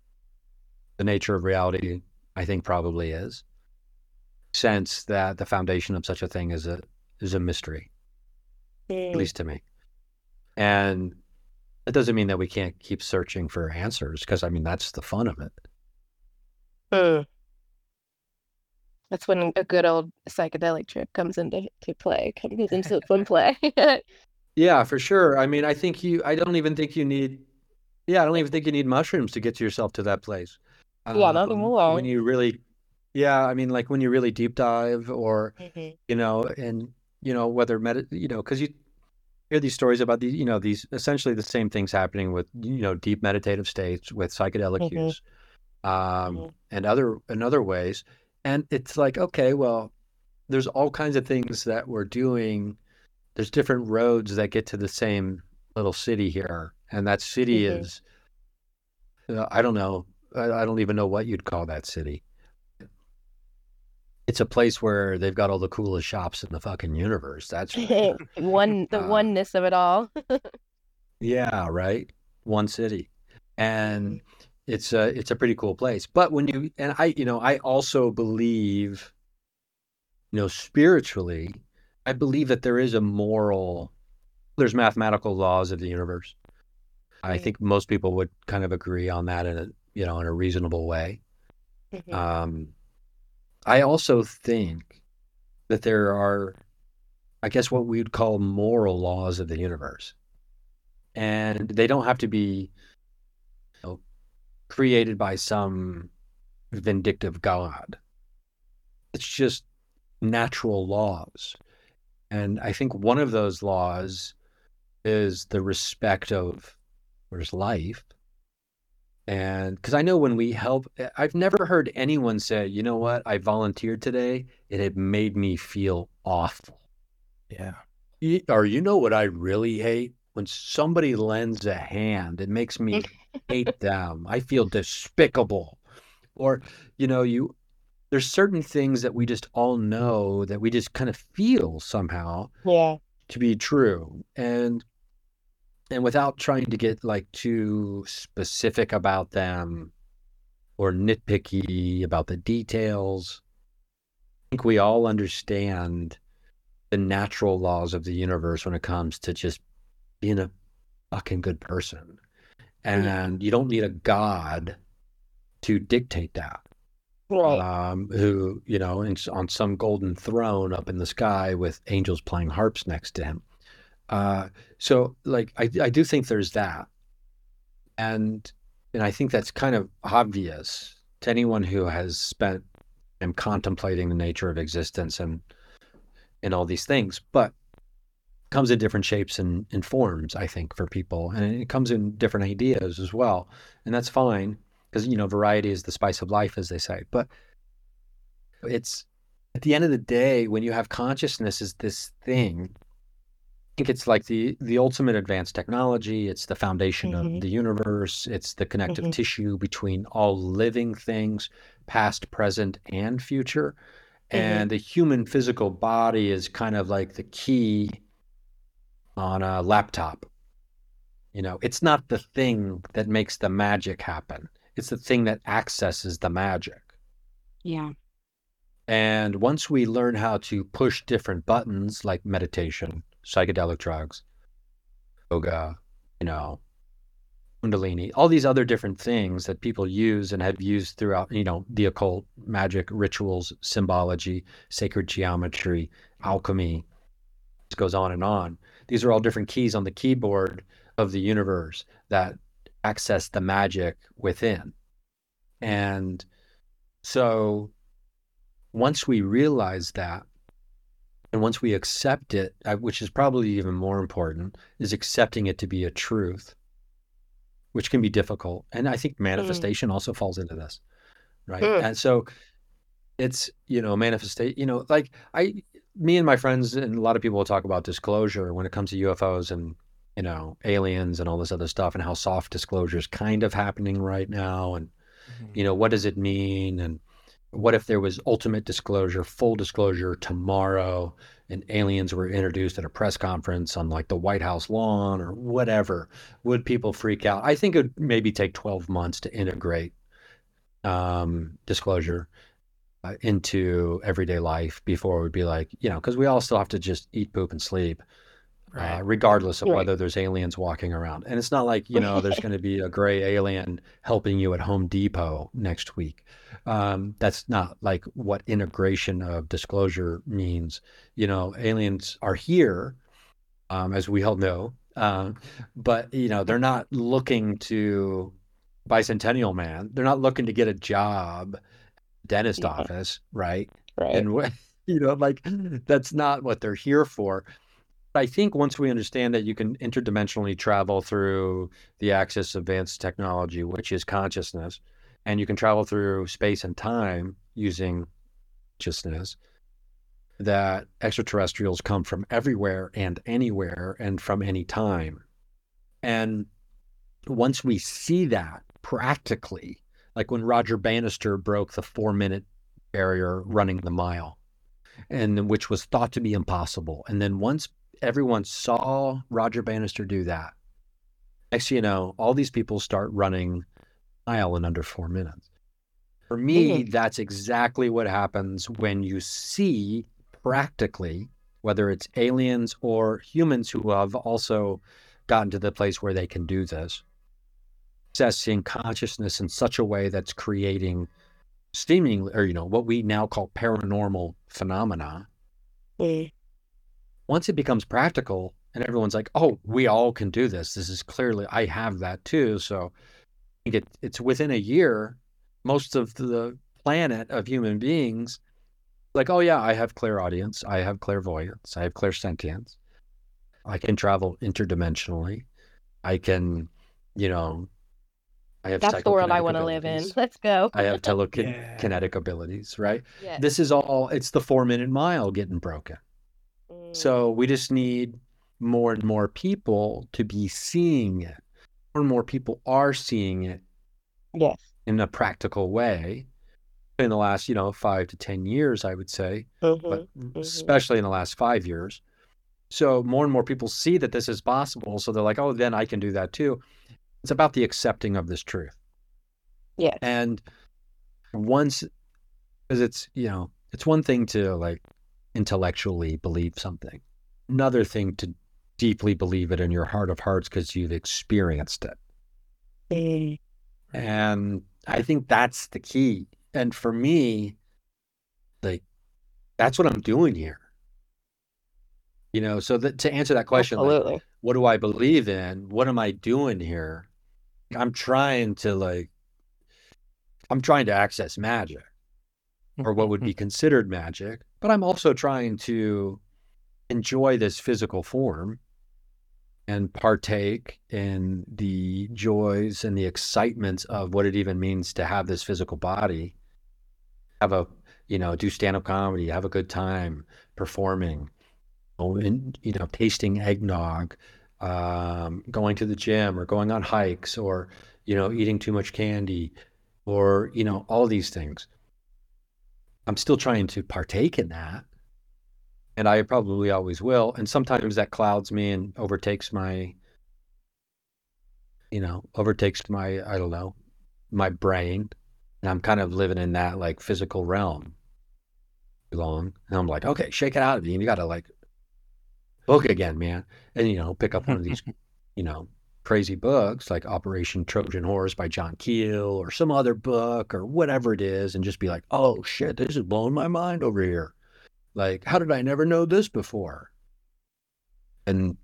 the nature of reality, I think probably is. Sense that the foundation of such a thing is a is a mystery. at Mm. least to me. And it doesn't mean that we can't keep searching for answers because I mean that's the fun of it. Mm. That's when a good old psychedelic trip comes into to play, comes into fun play. Yeah, for sure. I mean, I think you I don't even think you need yeah, I don't even think you need mushrooms to get yourself to that place. Yeah, nothing Um, more. When you really yeah, I mean like when you really deep dive or Mhm. you know, and you know whether med you know, because you hear these stories about these, you know, these essentially the same things happening with you know deep meditative states with psychedelic Mhm. use, um, Mhm. and other in other ways, and it's like okay, well, there's all kinds of things that we're doing. There's different roads that get to the same little city here, and that city Mhm. is, uh, I don't know, I, I don't even know what you'd call that city it's a place where they've got all the coolest shops in the fucking universe. That's right. One the Uh, oneness of it all. yeah, right. One city, and it's a it's a pretty cool place. But when you and I, you know, I also believe, you know, spiritually, I believe that there is a moral, there's mathematical laws of the universe. I Mm. think most people would kind of agree on that in a you know in a reasonable way. Mhm. Um, I also think that there are I guess, what we would call moral laws of the universe. And they don't have to be you know, created by some vindictive God. It's just natural laws. And I think one of those laws is the respect of there's life. And because I know when we help, eh, I've never heard anyone say, you know what, I volunteered today. and It had made me feel awful. Yeah. Or you know what I really hate? When somebody lends a hand, it makes me hate them. I feel despicable. Or, you know, you there's certain things that we just all know that we just kind of feel somehow Yeah. to be true. And and without trying to get like too specific about them or nitpicky about the details, I think we all understand the natural laws of the universe when it comes to just being a fucking good person. And you don't need a god to dictate that. Right. Um, who, you know, in, on some golden throne up in the sky with angels playing harps next to him. Uh, so, like, I, I do think there's that. And and I think that's kind of obvious to anyone who has spent and contemplating the nature of existence and and all these things. But comes in different shapes and, and forms, I think, for people. And it comes in different ideas as well. And that's fine because you know variety is the spice of life as they say but it's at the end of the day when you have consciousness is this thing think it's like the the ultimate advanced technology it's the foundation Mhm. of the universe it's the connective Mhm. tissue between all living things past present and future Mhm. and the human physical body is kind of like the key on a laptop you know it's not the thing that makes the magic happen it's the thing that accesses the magic. Yeah. And once we learn how to push different buttons like meditation, psychedelic drugs, yoga, you know, kundalini, all these other different things that people use and have used throughout, you know, the occult, magic, rituals, symbology, sacred geometry, alchemy, this goes on and on. These are all different keys on the keyboard of the universe that access the magic within. And so once we realize that, and once we accept it, uh, which is probably even more important, is accepting it to be a truth, which can be difficult. And I think manifestation also falls into this, right? Mm. And so it's, you know, manifestation, you know, like I, me and my friends, and a lot of people will talk about disclosure when it comes to UFOs and you know, aliens and all this other stuff and how soft disclosure is kind of happening right now. And, you know, what does it mean? And what if there was ultimate disclosure, full disclosure tomorrow and aliens were introduced at a press conference on like the White House lawn or whatever? Would people freak out? I think it would maybe take 12 months to integrate um, disclosure uh, into everyday life before it would be like, you know, because we all still have to just eat, poop, and sleep Right. uh, regardless of Right. whether there's aliens walking around. And it's not like, you know, there's going to be a gray alien helping you at Home Depot next week. Um, that's not like what integration of disclosure means. You know, aliens are here, um, as we all know, um, but, you know, they're not looking to bicentennial man. They're not looking to get a job, dentist Yeah. office, right? Right. and you know like that's not what they're here for i think once we understand that you can interdimensionally travel through the axis of advanced technology which is consciousness and you can travel through space and time using consciousness that extraterrestrials come from everywhere and anywhere and from any time and once we see that practically like when roger bannister broke the four minute barrier running the mile, and which was thought to be impossible. And then once everyone saw Roger Bannister do that, next you know, all these people start running mile in under four minutes. For me, that's exactly what happens when you see practically, whether it's aliens or humans who have also gotten to the place where they can do this, accessing consciousness in such a way that's creating seemingly, or you know, what we now call paranormal phenomena. Mm. once it becomes practical and everyone's like, oh, we all can do this. This is clearly, I have that too. So it, it's within a year, most of the planet of human beings, like, oh, yeah, I have clairaudience. I have clairvoyance. I have clairsentience. I can travel interdimensionally. I can, you know, I have That's the world I want to live in. Let's go. I have telekinetic Yeah. abilities, right? Yes. This is all, it's the four minute mile getting broken. Mm. So we just need more and more people to be seeing it. More and more people are seeing it yes. in a practical way in the last, you know, five to 10 years, I would say, Mhm. but especially in the last five years. So more and more people see that this is possible. So they're like, oh, then I can do that too. It's about the accepting of this truth. yeah And once, because it's, you know, it's one thing to like intellectually believe something, another thing to deeply believe it in your heart of hearts because you've experienced it. Mm. And I think that's the key. And for me, like, that's what I'm doing here. You know, so that to answer that question, like, what do I believe in? What am I doing here? I'm trying to like, I'm trying to access magic or what would be considered magic, but I'm also trying to enjoy this physical form and partake in the joys and the excitements of what it even means to have this physical body, have a, you know, do stand up comedy, have a good time performing, oh, and, you know, tasting eggnog, um, going to the gym or going on hikes or, you know, eating too much candy or, you know, all these things. I'm still trying to partake in that. And I probably always will. And sometimes that clouds me and overtakes my, you know, overtakes my, I don't know, my brain. And I'm kind of living in that like physical realm long. And I'm like, okay, shake it out of you. And you got to like book again, man. And, you know, pick up one of these, you know, crazy books like Operation Trojan Horse by John Keel or some other book or whatever it is and just be like, oh shit, this is blowing my mind over here. Like, how did I never know this before? And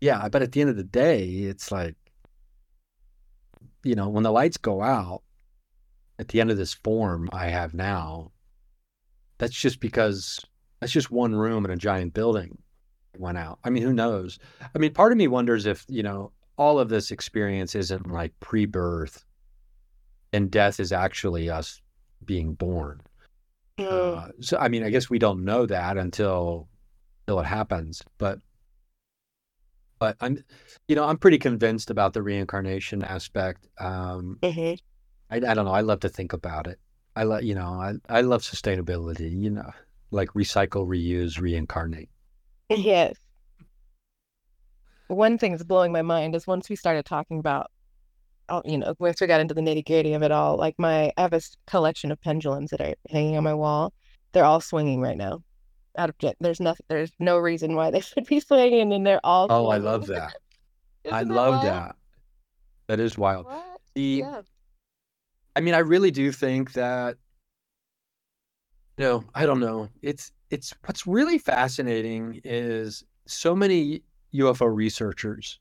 yeah, but at the end of the day, it's like, you know, when the lights go out at the end of this form I have now, that's just because that's just one room in a giant building went out. I mean, who knows? I mean, part of me wonders if, you know, all of this experience isn't like pre birth and death is actually us being born. Uh, so, I mean, I guess we don't know that until until it happens. But, but I'm, you know, I'm pretty convinced about the reincarnation aspect. Um, Mhm. I, I don't know. I love to think about it. I love, you know, I, I love sustainability. You know, like recycle, reuse, reincarnate. Yes. One thing that's blowing my mind is once we started talking about, you know, once we got into the nitty gritty of it all, like my, I have a collection of pendulums that are hanging on my wall. They're all swinging right now. Out of there's nothing, there's no reason why they should be swinging, and they're all. Oh, I love that. I love wild? that. That is wild. What? The, Yeah. I mean, I really do think that, No, I don't know. It's, it's, what's really fascinating is so many UFO researchers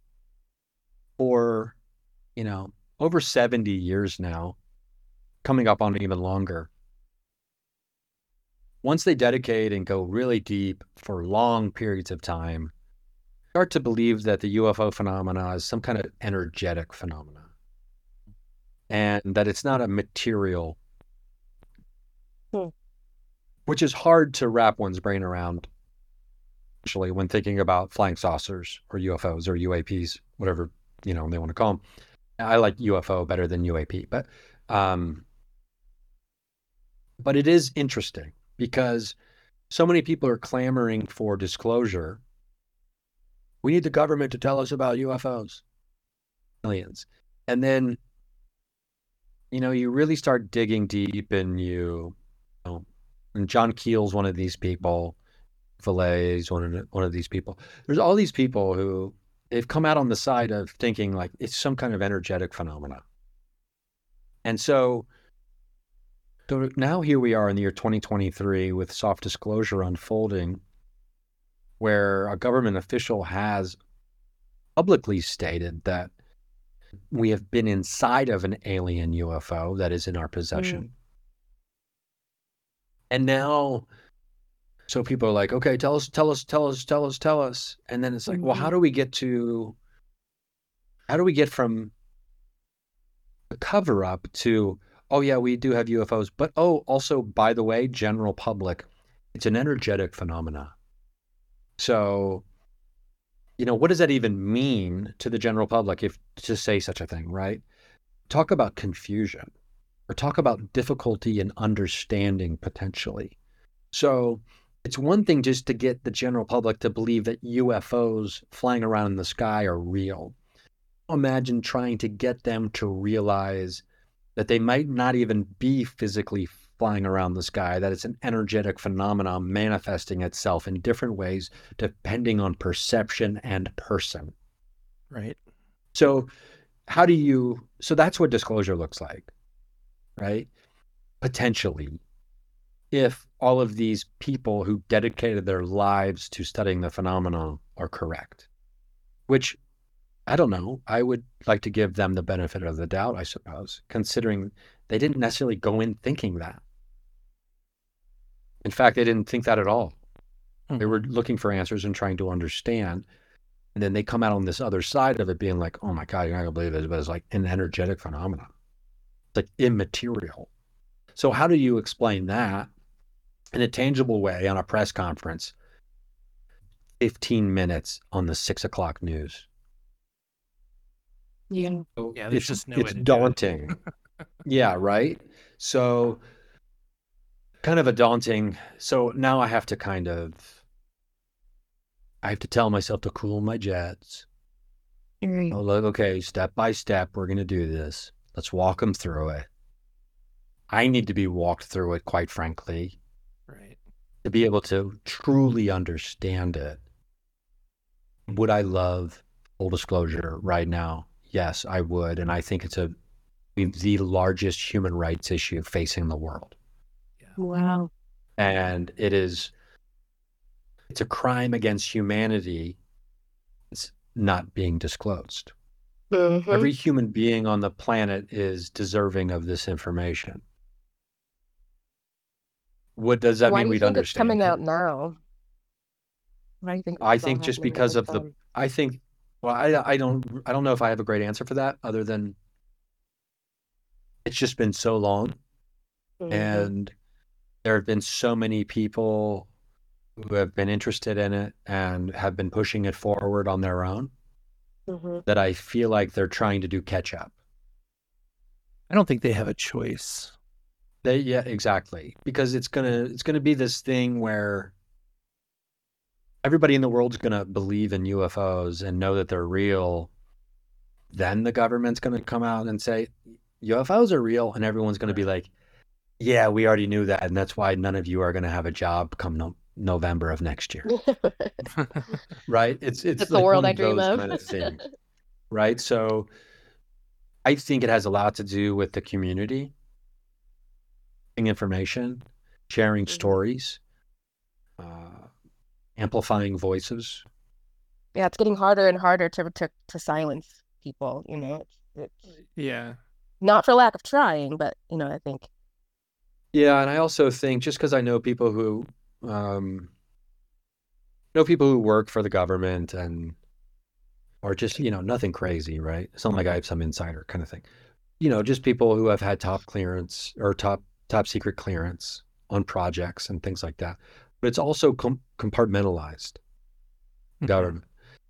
for, you know, over 70 years now, coming up on even longer. Once they dedicate and go really deep for long periods of time, start to believe that the UFO phenomena is some kind of energetic phenomena and that it's not a material, Hmm. which is hard to wrap one's brain around, actually, when thinking about flying saucers or UFOs or UAPs, whatever you know they want to call them. I like UFO better than UAP, but um, but it is interesting because so many people are clamoring for disclosure. We need the government to tell us about UFOs, millions, and then you know, you really start digging deep and you, you know, and John Keel's one of these people, Vallée's, one of one of these people. There's all these people who they've come out on the side of thinking like it's some kind of energetic phenomena. And so, so now here we are in the year 2023 with soft disclosure unfolding. where a government official has publicly stated that we have been inside of an alien UFO that is in our possession. Mm. And now, so people are like, okay, tell us, tell us, tell us, tell us, tell us. And then it's like, mm-hmm. well, how mm-hmm. do we get to, how do we get from the cover up to, oh, yeah, we do have UFOs, but oh, also, by the way, general public, it's an energetic phenomena. So, you know, what does that even mean to the general public if to say such a thing, right? Talk about confusion or talk about difficulty in understanding potentially. So, it's one thing just to get the general public to believe that UFOs flying around in the sky are real. Imagine trying to get them to realize that they might not even be physically flying around the sky, that it's an energetic phenomenon manifesting itself in different ways depending on perception and person. Right. So, how do you, so that's what disclosure looks like, right? Potentially, if all of these people who dedicated their lives to studying the phenomenon are correct, which I don't know. I would like to give them the benefit of the doubt, I suppose, considering they didn't necessarily go in thinking that. In fact, they didn't think that at all. Mm-hmm. They were hmm. looking for answers and trying to understand. And then they come out on this other side of it being like, oh my God, you're not going to believe this, but it's like an energetic phenomenon. It's like immaterial. So, how do you explain that in a tangible way on a press conference? 15 minutes on the six o'clock news. Yeah. So yeah, it's just no it's daunting. yeah, right. So kind of a daunting. So now I have to kind of, I have to tell myself to cool my jets. Right. Oh, look, okay, step by step, we're going to do this. Let's walk them through it. I need to be walked through it, quite frankly. Right. To be able to truly understand it. Would I love full disclosure right now? Yes, I would. And I think it's a the largest human rights issue facing the world. Wow. And it is it's a crime against humanity. It's not being disclosed. Mm-hmm. Every human being on the planet is deserving of this information. What does that Why mean? We'd understand. It's coming out now. I think I think just because of the I think well I I don't I don't know if I have a great answer for that other than it's just been so long mm-hmm. and there have been so many people who have been interested in it and have been pushing it forward on their own mm-hmm. that I feel like they're trying to do catch up. I don't think they have a choice. They yeah, exactly. Because it's gonna it's gonna be this thing where everybody in the world's gonna believe in UFOs and know that they're real. Then the government's gonna come out and say UFOs are real, and everyone's gonna be like, yeah, we already knew that, and that's why none of you are going to have a job come no- November of next year. right? It's it's, it's like the world I dream of. Kind of thing, right? So, I think it has a lot to do with the community, information, sharing mm-hmm. stories, uh, amplifying voices. Yeah, it's getting harder and harder to to, to silence people. You know, it's, it's yeah, not for lack of trying, but you know, I think yeah, and I also think just because I know people who um, know people who work for the government and or just you know nothing crazy, right? It's not like I have some insider kind of thing. You know, just people who have had top clearance or top top secret clearance on projects and things like that. But it's also com- compartmentalized mm-hmm. government.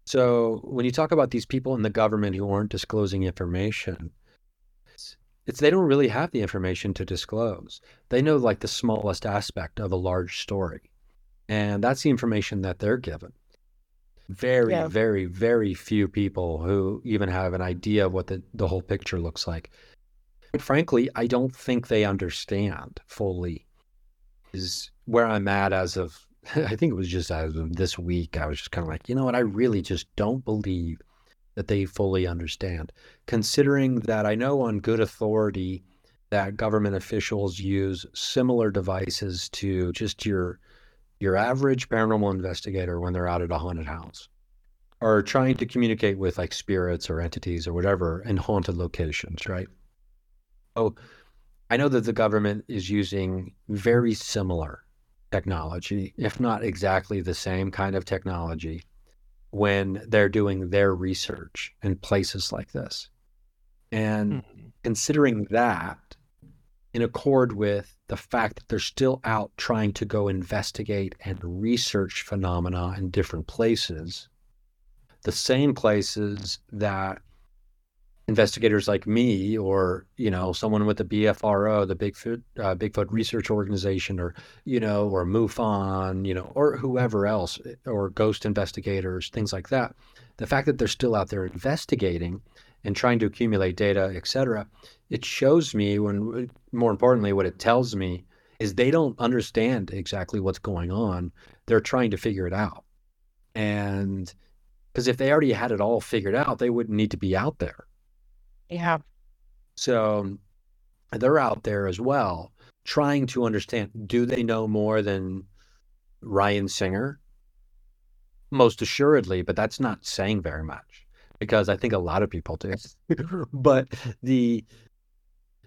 So when you talk about these people in the government who aren't disclosing information, it's they don't really have the information to disclose. They know like the smallest aspect of a large story. And that's the information that they're given. Very, yeah. very, very few people who even have an idea of what the, the whole picture looks like. Frankly, I don't think they understand fully is where I'm at as of I think it was just as of this week. I was just kind of like, you know what, I really just don't believe that they fully understand. Considering that I know on good authority that government officials use similar devices to just your your average paranormal investigator when they're out at a haunted house are trying to communicate with like spirits or entities or whatever in haunted locations, right? Oh, I know that the government is using very similar technology, if not exactly the same kind of technology, when they're doing their research in places like this. And mm-hmm. considering that, in accord with the fact that they're still out trying to go investigate and research phenomena in different places, the same places that investigators like me or you know someone with the BFRO the Bigfoot uh, Bigfoot Research Organization or you know or MUFON you know or whoever else or ghost investigators things like that. The fact that they're still out there investigating and trying to accumulate data etc it shows me when more importantly what it tells me is they don't understand exactly what's going on. They're trying to figure it out. And because if they already had it all figured out they wouldn't need to be out there yeah. So they're out there as well, trying to understand do they know more than Ryan Singer? Most assuredly, but that's not saying very much because I think a lot of people do. but the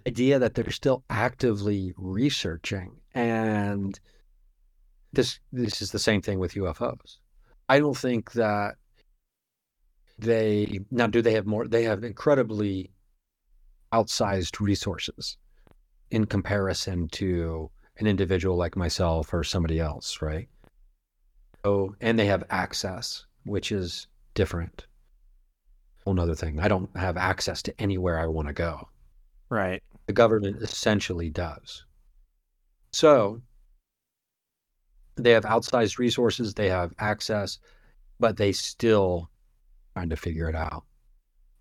idea that they're still actively researching and this this is the same thing with UFOs. I don't think that they now do they have more they have incredibly outsized resources in comparison to an individual like myself or somebody else right? Oh and they have access which is different. Whole nother thing. I don't have access to anywhere i want to go. Right. The government essentially does. So they have outsized resources they have access but they still trying to figure it out.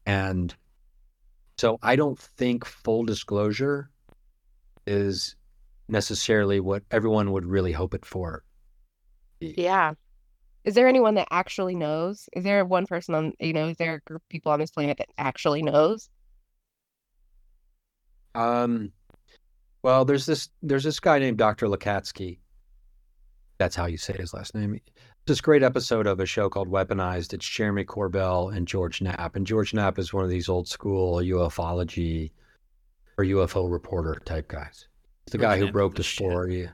And so I don't think full disclosure is necessarily what everyone would really hope it for. Yeah. Is there anyone that actually knows? Is there one person on, you know, is there a group of people on this planet that actually knows? Um, well, there's this there's this guy named Dr. Lacatski. That's how you say his last name this great episode of a show called Weaponized. It's Jeremy Corbell and George Knapp. And George Knapp is one of these old school ufology or UFO reporter type guys. It's the George guy who Knapp broke the story. Shit.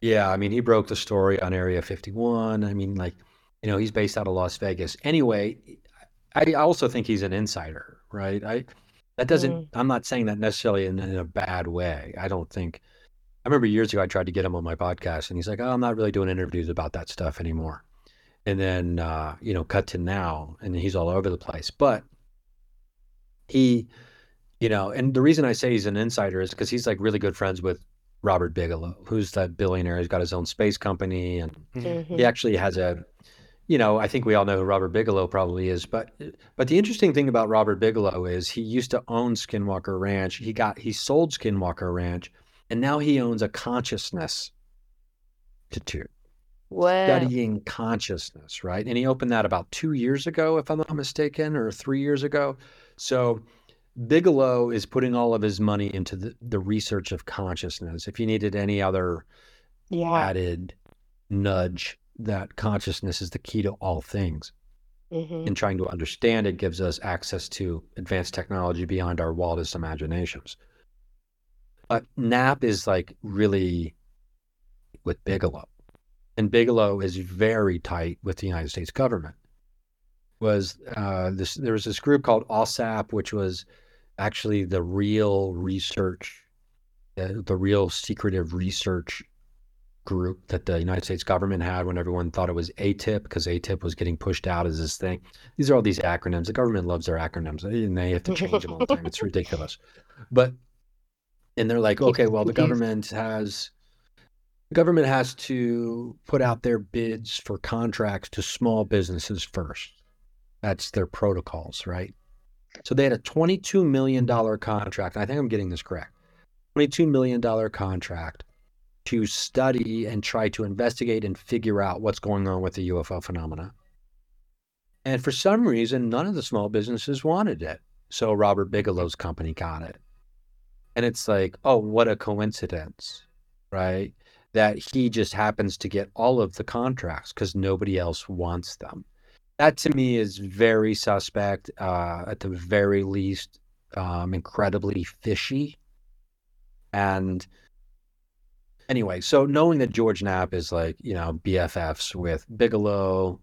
Yeah, I mean, he broke the story on Area 51. I mean, like, you know, he's based out of Las Vegas. Anyway, I also think he's an insider, right? I that doesn't. Mm. I'm not saying that necessarily in, in a bad way. I don't think I remember years ago I tried to get him on my podcast, and he's like, "Oh, I'm not really doing interviews about that stuff anymore." And then uh, you know, cut to now, and he's all over the place. But he, you know, and the reason I say he's an insider is because he's like really good friends with Robert Bigelow, who's that billionaire. He's got his own space company, and mm-hmm. he actually has a, you know, I think we all know who Robert Bigelow probably is. But but the interesting thing about Robert Bigelow is he used to own Skinwalker Ranch. He got he sold Skinwalker Ranch and now he owns a consciousness institute. Wow. Studying consciousness, right? And he opened that about two years ago, if I'm not mistaken, or three years ago. So Bigelow is putting all of his money into the, the research of consciousness. If you needed any other yeah. added nudge, that consciousness is the key to all things. Mm-hmm. And trying to understand it gives us access to advanced technology beyond our wildest imaginations. But Knapp is like really with Bigelow. And Bigelow is very tight with the United States government. Was uh, this there was this group called AAWSAP, which was actually the real research, uh, the real secretive research group that the United States government had when everyone thought it was AATIP because AATIP was getting pushed out as this thing. These are all these acronyms. The government loves their acronyms and they have to change them all the time. It's ridiculous. But and they're like, okay, well, the government has the government has to put out their bids for contracts to small businesses first. That's their protocols, right? So they had a $22 million contract. I think I'm getting this correct. $22 million contract to study and try to investigate and figure out what's going on with the UFO phenomena. And for some reason, none of the small businesses wanted it. So Robert Bigelow's company got it. And it's like, oh, what a coincidence, right? that he just happens to get all of the contracts because nobody else wants them. That to me is very suspect, uh, at the very least, um, incredibly fishy. And anyway, so knowing that George Knapp is like, you know, BFFs with Bigelow,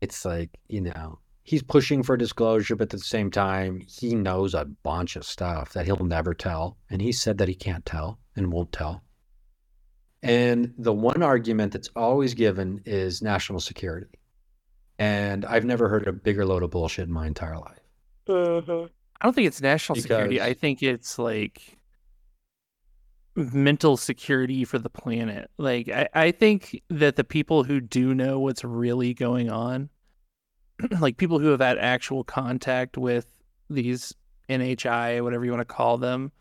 it's like, you know, he's pushing for disclosure, but at the same time, he knows a bunch of stuff that he'll never tell. And he said that he can't tell and won't tell. And the one argument that's always given is national security. And I've never heard a bigger load of bullshit in my entire life. Mhm. I don't think it's national security. I think it's like mental security for the planet. Like I, I think that the people who do know what's really going on, like people who have had actual contact with these NHI, whatever you want to call them,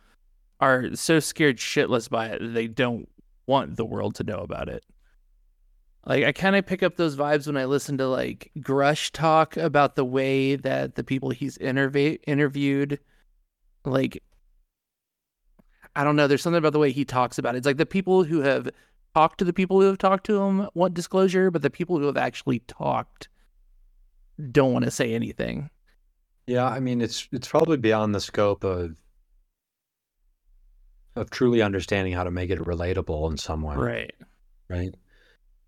are so scared shitless by it that they don't want the world to know about it. Like I kind of pick up those vibes when I listen to like Grusch talk about the way that the people he's interview interviewed, like I don't know. There's something about the way he talks about it. It's like the people who have talked to the people who have talked to him want disclosure, but the people who have actually talked don't want to say anything. Yeah, I mean it's it's probably beyond the scope of of truly understanding how to make it relatable in some way. Right. right?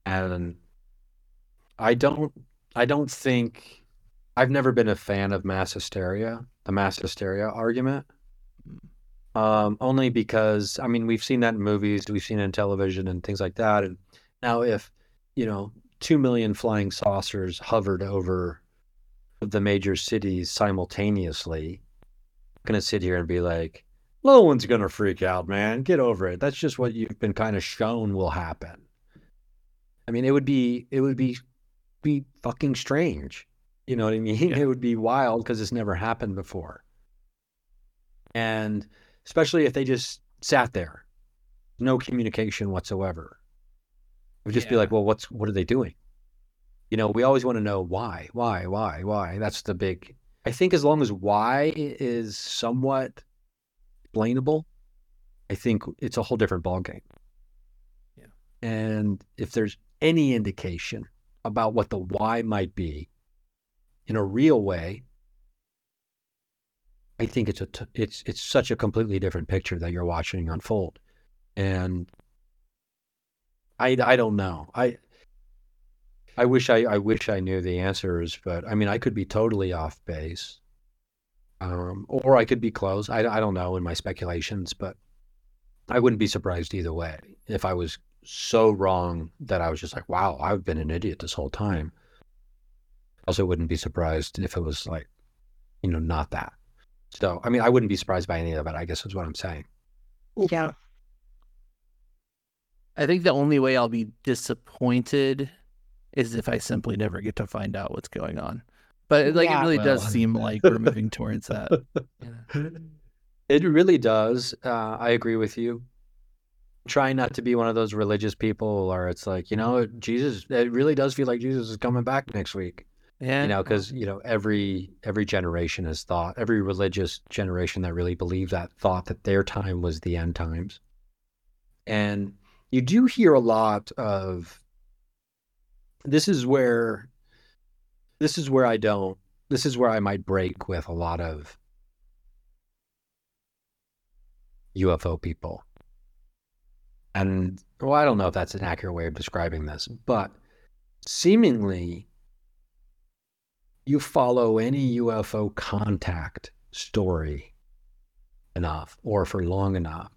And I don't I don't think I've never been a fan of mass hysteria, the mass hysteria argument. Um, only because I mean we've seen that in movies, we've seen it in television and things like that. And now if, you know, two million flying saucers hovered over the major cities simultaneously, I'm gonna sit here and be like, no one's gonna freak out, man. Get over it. That's just what you've been kind of shown will happen. I mean, it would be it would be be fucking strange. You know what I mean? Yeah. It would be wild because it's never happened before. And especially if they just sat there, no communication whatsoever. Would just be like, well, what's what are they doing? You know, we always want to know why, why, why, why. That's the big. I think as long as why is somewhat explainable, I think it's a whole different ballgame. Yeah. And if there's any indication about what the why might be in a real way, I think it's a t- it's it's such a completely different picture that you're watching unfold. And I I don't know. I I wish I I wish I knew the answers, but I mean I could be totally off base. Um, or I could be close. I, I don't know in my speculations, but I wouldn't be surprised either way if I was so wrong that I was just like, wow, I've been an idiot this whole time. Also, wouldn't be surprised if it was like, you know, not that. So, I mean, I wouldn't be surprised by any of it, I guess is what I'm saying. Yeah. I think the only way I'll be disappointed is if I simply never get to find out what's going on. But like Yeah. it really does seem like we're moving towards that. Yeah. It really does. Uh, I agree with you. Try not to be one of those religious people or it's like, you know, Jesus, it really does feel like Jesus is coming back next week. Yeah. you know because you know every every generation has thought every religious generation that really believed that thought that their time was the end times and you do hear a lot of this is where this is where i don't this is where i might break with a lot of ufo people. And well i don't know if that's an accurate way of describing this but seemingly you follow any UFO contact story enough or for long enough,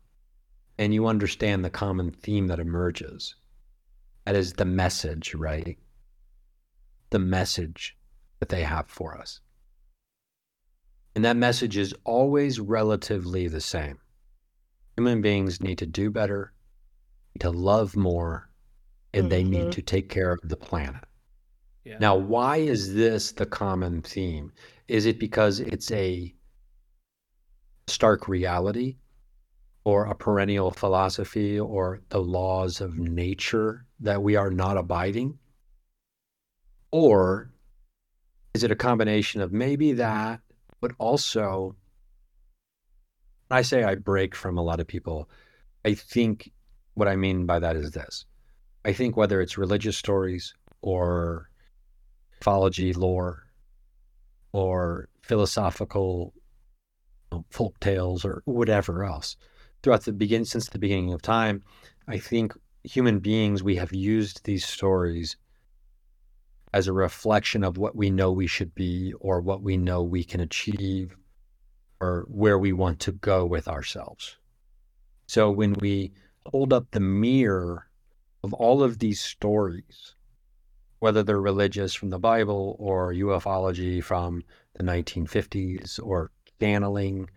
and you understand the common theme that emerges. That is the message, right? The message that they have for us. And that message is always relatively the same. Human beings need to do better, to love more, and they need Mhm. to take care of the planet. Yeah. Now, why is this the common theme? Is it because it's a stark reality or a perennial philosophy or the laws of nature that we are not abiding? Or is it a combination of maybe that, but also, I say I break from a lot of people, I think what I mean by that is this. I think whether it's religious stories or mythology lore or philosophical folk tales or whatever else throughout the begin since the beginning of time, I think human beings we have used these stories as a reflection of what we know we should be or what we know we can achieve or where we want to go with ourselves. So when we hold up the mirror of all of these stories, whether they're religious from the Bible or ufology from the 1950s or channeling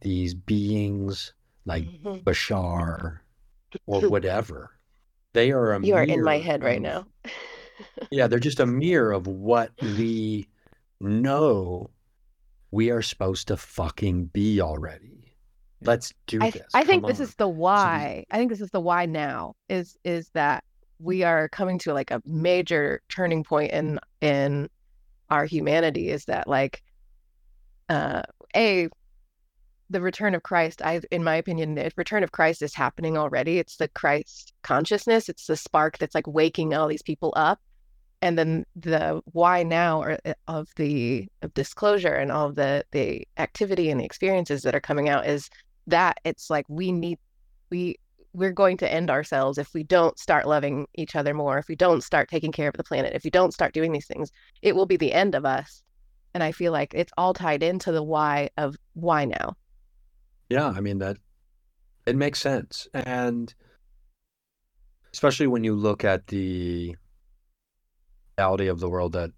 these beings like Mhm. Bashar or whatever, they are a You are in my head right of- now. yeah, they're just a mirror of what we know we are supposed to fucking be already. Let's do I, this. I think Come this on. is the why. I think this is the why now is is that we are coming to like a major turning point in in our humanity is that like uh a the return of Christ I in my opinion the return of Christ is happening already. It's the Christ consciousness. It's the spark that's like waking all these people up. And then the why now or, uh, of the of disclosure and all the the activity and the experiences that are coming out is that it's like we need we we're going to end ourselves if we don't start loving each other more if we don't start taking care of the planet if we don't start doing these things it will be the end of us. And i feel like it's all tied into the why of why now Yeah, I mean that it makes sense. And especially when you look at the reality of the world that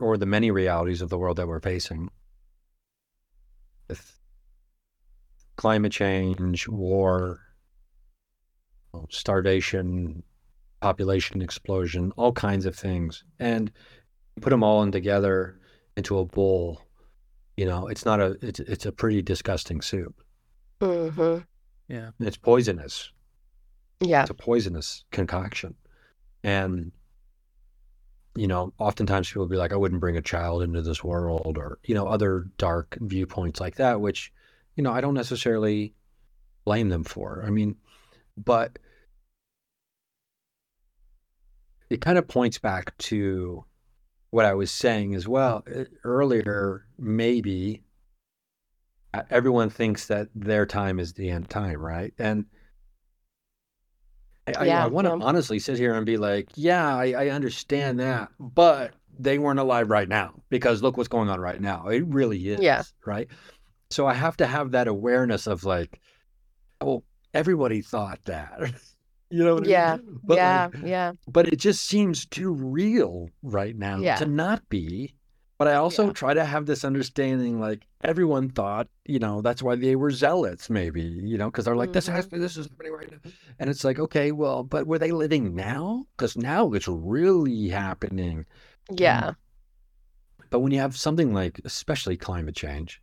or the many realities of the world that we're facing with climate change, war, starvation, population explosion, all kinds of things. And put them all in together into a bowl you know it's not a it's it's a pretty disgusting soup. Hmm Yeah. it's poisonous. Yeah. it's a poisonous concoction. And you know oftentimes people will be like i wouldn't bring a child into this world or you know other dark viewpoints like that which you know i don't necessarily blame them for. I mean but it kind of points back to what I was saying as well earlier. Maybe uh, everyone thinks that their time is the end time, right? And I, I- I, want to yeah. honestly sit here and be like, yeah, I, I understand that, but they weren't alive right now because look what's going on right now. It really is, Yeah. right? So I have to have that awareness of like, well, everybody thought that. You know what I Yeah, mean? But, yeah. like, Yeah. but it just seems too real right now Yeah. to not be. But I also Yeah. try to have this understanding, like everyone thought, you know, that's why they were zealots, maybe, you know, because they're like, this has Mm-hmm. this is happening right now, and it's like, okay, well, but were they living now? Because now it's really happening. Yeah. But when you have something like, especially climate change,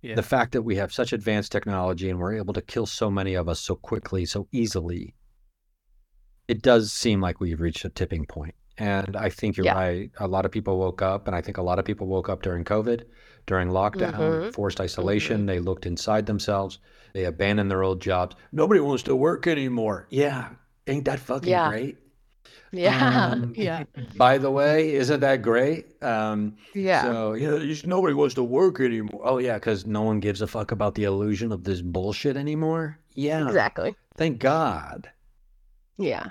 Yeah. the fact that we have such advanced technology and we're able to kill so many of us so quickly, so easily, it does seem like we've reached a tipping point. And I think you're Yeah. right. A lot of people woke up, and I think a lot of people woke up during COVID, during lockdown, Mhm. forced isolation. They looked inside themselves. They abandoned their old jobs. Nobody wants to work anymore. Yeah. Ain't that fucking Yeah. great? Yeah. Um, yeah. By the way, isn't that great? Um, Yeah. so yeah, you just, nobody wants to work anymore. Oh yeah, because no one gives a fuck about the illusion of this bullshit anymore. Yeah, Exactly. thank God. Yeah.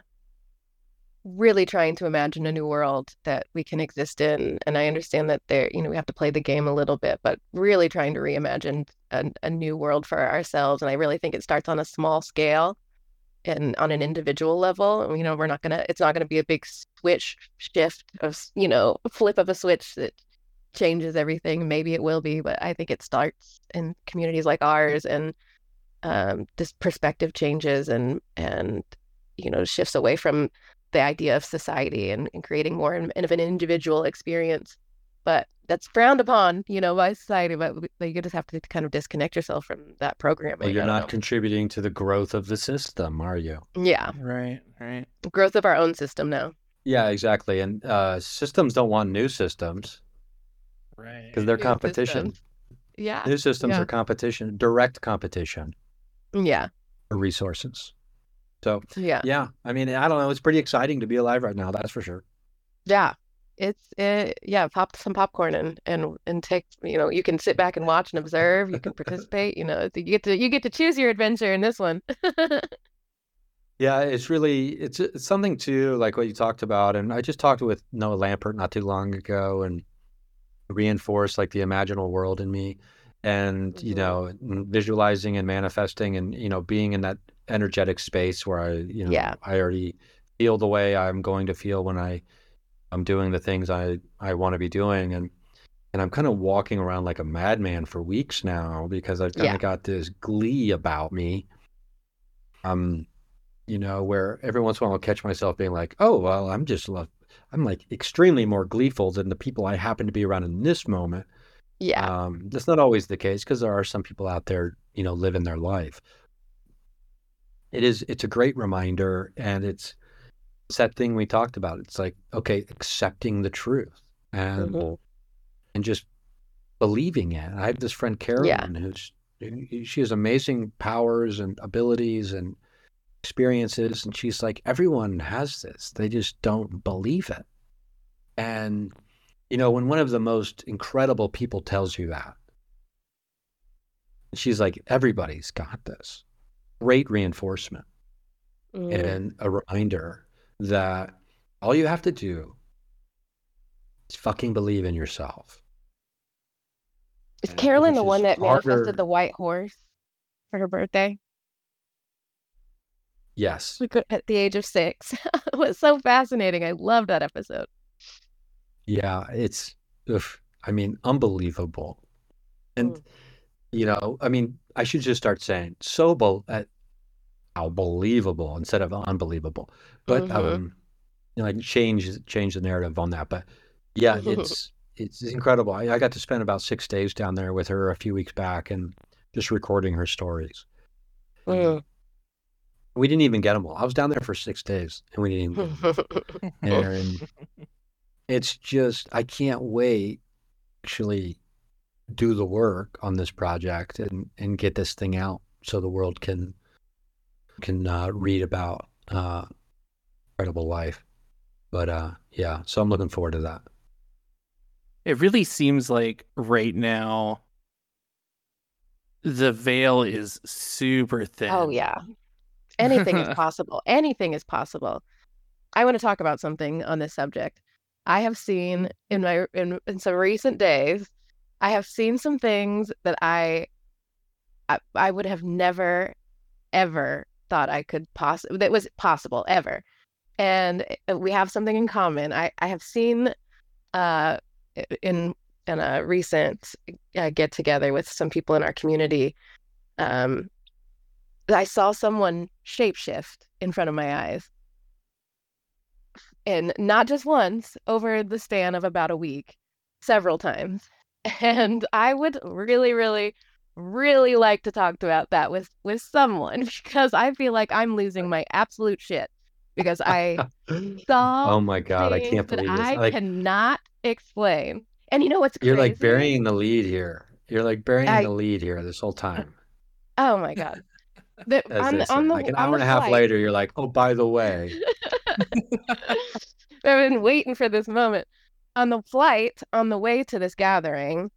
Really trying to imagine a new world that we can exist in. And I understand that there, you know, we have to play the game a little bit, but really trying to reimagine a, a new world for ourselves. And I really think it starts on a small scale and on an individual level. You know, we're not gonna, it's not gonna be a big switch shift of, you know, flip of a switch that changes everything. Maybe it will be, but I think it starts in communities like ours and um, this perspective changes and and you know shifts away from the idea of society and, and creating more in- of an individual experience but that's frowned upon you know by society but w- you just have to kind of disconnect yourself from that programming Well, you're don't not contributing to the growth of the system, are you? yeah Right. Right. growth of our own system now Yeah, exactly. And uh, systems don't want new systems Right. because they're New competition. systems. yeah New systems Yeah. are competition, direct competition yeah for resources. So Yeah. yeah, I mean, I don't know. It's pretty exciting to be alive right now. That's for sure. Yeah. It's it, yeah, pop some popcorn and and and take, you know, you can sit back and watch and observe, you can participate, you know, you get to you get to choose your adventure in this one. Yeah, it's really it's it's something too, like what you talked about, and I just talked with Noah Lampert not too long ago, and reinforced like the imaginal world in me, and you Mhm. know, visualizing and manifesting, and you know, being in that energetic space where I, you know, Yeah. I already feel the way I'm going to feel when I I'm doing the things I I want to be doing, and and I'm kind of walking around like a madman for weeks now because I've kind Yeah. of got this glee about me. Um, you know, where every once in a while I'll catch myself being like, "Oh, well, I'm just lo- I'm like extremely more gleeful than the people I happen to be around in this moment." Yeah. Um, that's not always the case because there are some people out there, you know, living their life. It is it's a great reminder and it's it's that thing we talked about. It's like, okay, accepting the truth and Mhm. and just believing it. I have this friend Carolyn who's she has amazing powers and abilities and experiences, and she's like, everyone has this. They just don't believe it. And you know, when one of the most incredible people tells you that, she's like, everybody's got this. Great reinforcement Mm. and a reminder that all you have to do is fucking believe in yourself. Is and Carolyn the one that harder- manifested the white horse for her birthday? Yes. Like, At the age of six. It was so fascinating. I love that episode. Yeah, it's, oof, I mean, unbelievable. And, Mm. You know, I mean, I should just start saying so bel uh, how believable instead of unbelievable. But, Mhm. um, you know, like change change the narrative on that. But yeah, it's it's incredible. I, I got to spend about six days down there with her a few weeks back and just recording her stories. Mm. We didn't even get them all. I was down there for six days and we didn't even get 'em all. And it's just I can't wait actually do the work on this project and and get this thing out so the world can can uh, read about uh, incredible life. But uh, yeah, so I'm looking forward to that. It really seems like right now the veil is super thin. Oh yeah. Anything is possible. Anything is possible. I want to talk about something on this subject. I have seen in my in, in some recent days, I have seen some things that I I, I would have never ever thought I could possibly that was possible ever. And uh, we have something in common. I I have seen uh in in a recent uh, get together with some people in our community um I saw someone shapeshift in front of my eyes. And not just once, over the span of about a week, several times. And I would really, really, really like to talk about that with with someone because I feel like I'm losing my absolute shit because I saw oh my god, I can't believe this. I Like cannot explain. And you know what's you're like burying the lead here. You're like burying I- the lead here this whole time. Oh my god. The, on, the- on the like an hour and a half flight- later, you're like, oh, by the way. I've been waiting for this moment. On the flight, on the way to this gathering,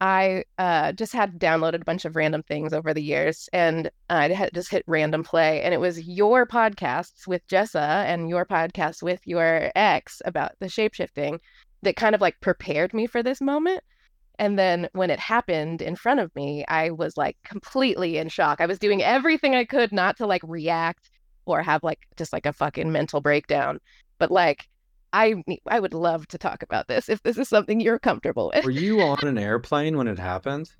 I uh, just had downloaded a bunch of random things over the years, and I had just hit random play, and it was your podcasts with Jessa and your podcast with your ex about the shapeshifting that kind of like prepared me for this moment. And then when it happened in front of me, I was like completely in shock. I was doing everything I could not to like react or have like just like a fucking mental breakdown. But like, I I would love to talk about this if this is something you're comfortable with. Were you on an airplane when it happened?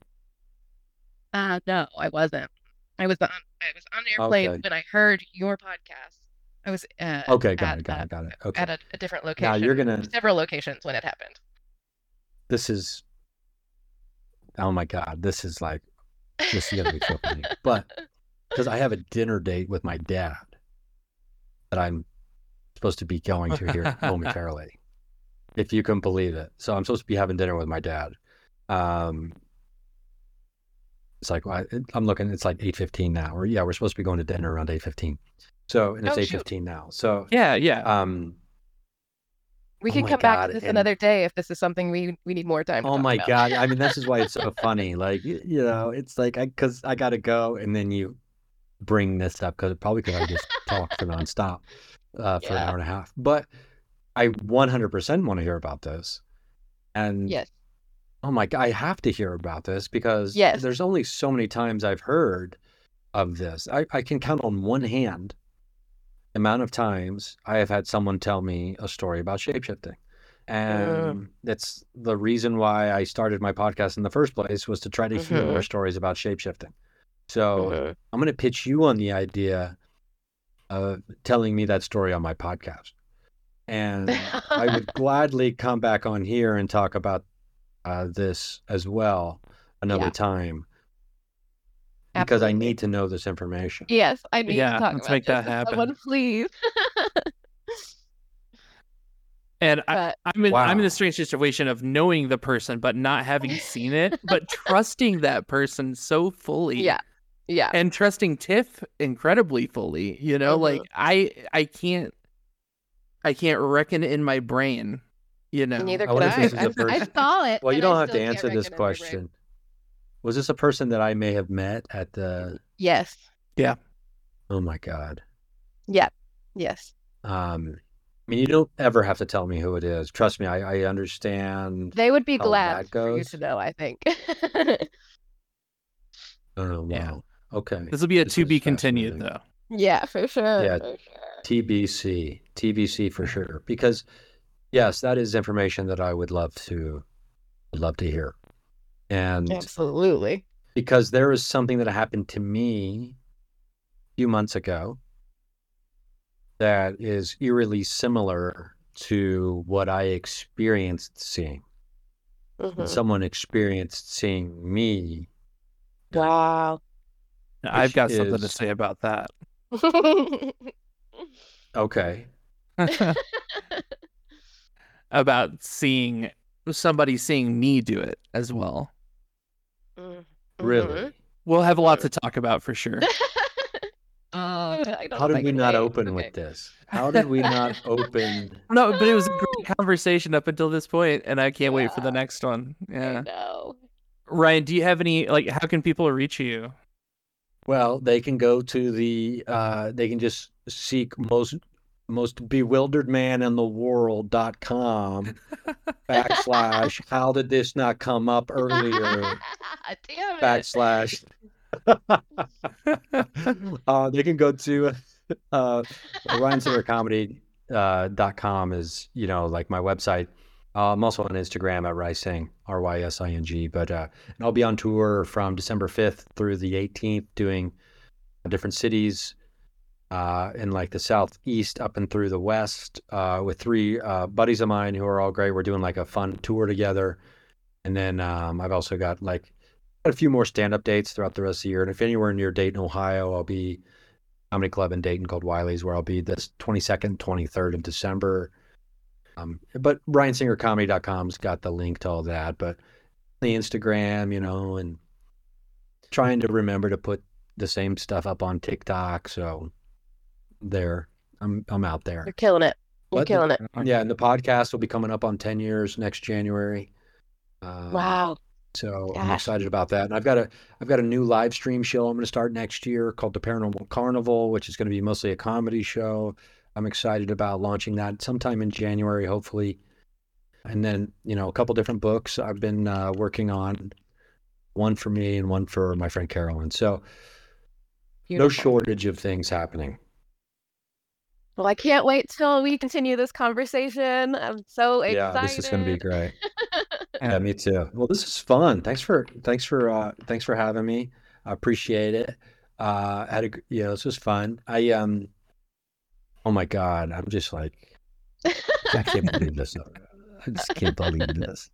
Uh no, I wasn't. I was on I was on an airplane Okay. when I heard your podcast. I was uh, Okay, got at, it, got uh, it, got it. Okay. at a, a different location. Now you're gonna. several locations when it happened. This is. Oh my god, this is like this is gonna be so funny. But because I have a dinner date with my dad that I'm supposed to be going to here momentarily, if you can believe it. So I'm supposed to be having dinner with my dad. Um, It's like well, I, I'm looking. It's like eight fifteen now, or yeah, we're supposed to be going to dinner around eight fifteen. So and it's Oh, eight shoot. now. So Yeah, yeah. um, We Oh can my come back to this and- another day if this is something we we need more time. Oh my about. god! I mean, this is why it's so funny. Like you know, it's like I because I gotta go, and then you bring this up because probably because I just talk for nonstop uh, for an hour and a half. But I 100% want to hear about this, and Yes. oh my god, I have to hear about this because Yes. there's only so many times I've heard of this. I, I can count on one hand the amount of times I have had someone tell me a story about shapeshifting. And that's the reason why I started my podcast in the first place was to try to hear Mhm. more stories about shapeshifting. So Mhm. I'm going to pitch you on the idea of telling me that story on my podcast. And I would gladly come back on here and talk about uh, this as well another Yeah. time because I need to know this information. Yes, I need Yeah, to talk let's about make that this with happen. Someone, please. And I, but I'm in I'm in Wow. a strange situation of knowing the person but not having seen it, but trusting that person so fully. yeah, yeah. And trusting Tiff incredibly fully. You know, Mhm. like I I can't I can't reckon in my brain, you know. Neither can I could wonder I. this is a I, I person- saw it. Well, you don't I have to answer this reckon in my brain. question. Was this a person that I may have met at the? Yes. Yeah oh my god. Yeah. Yes. Um, I mean, you don't ever have to tell me who it is. Trust me, I, I understand. They would be glad that for you to know. I think. Oh Yeah. Wow. Okay. This will be a This to be continued fascinating. though. yeah, for sure. Yeah. For sure. TBC, TBC for sure. Because yes, that is information that I would love to love to hear. And Absolutely. because there is something that happened to me a few months ago that is eerily similar to what I experienced seeing. Mhm. Someone experienced seeing me. Wow. I've Which got something to say about that. Okay. about seeing somebody seeing me do it as well. Mhm. Really? We'll have a lot to talk about for sure. I don't How did we not wait. open Okay. with this? How did we not open? No, but it was a great conversation up until this point, and I can't wait for the next one. Yeah. know. Ryan, do you have any like how can people reach you? Well, they can go to the uh they can just seek most most bewildered man in the world.com backslash how did this not come up earlier? Backslash. Uh they can go to uh ryansingercomedy uh dot com is you know like my website uh, i'm also on instagram at rysing r-y-s-i-n-g but uh and i'll be on tour from december 5th through the 18th doing different cities uh, in like the southeast up and through the west uh, with three uh, buddies of mine who are all great. We're doing like a fun tour together, and then um, I've also got like a few more stand-up dates throughout the rest of the year. And if anywhere near Dayton, Ohio, I'll be comedy club in Dayton called Wiley's, where I'll be this 22nd, 23rd of December. Um, but RyanSingerComedy.com's got the link to all that, but the Instagram, you know, and trying to remember to put the same stuff up on TikTok. So there, I'm I'm out there. You're killing it. You're But the- killing it. Yeah, and the podcast will be coming up on 10 years next January. Um, Wow. So I'm excited about that. And I've got a I've got a new live stream show I'm going to start next year called the Paranormal Carnival, which is going to be mostly a comedy show. I'm excited about launching that sometime in January, hopefully. And then, you know, a couple different books I've been uh, working on, one for me and one for my friend Carolyn. So no shortage of things happening. Well, I can't wait till we continue this conversation. I'm so excited. Yeah, this is going to be great. Yeah. Me too. Well, this is fun. Thanks for thanks for uh thanks for having me. I appreciate it. Uh had a you know, this was fun. I um oh my god, I'm just like I can't believe this. I just can't believe this.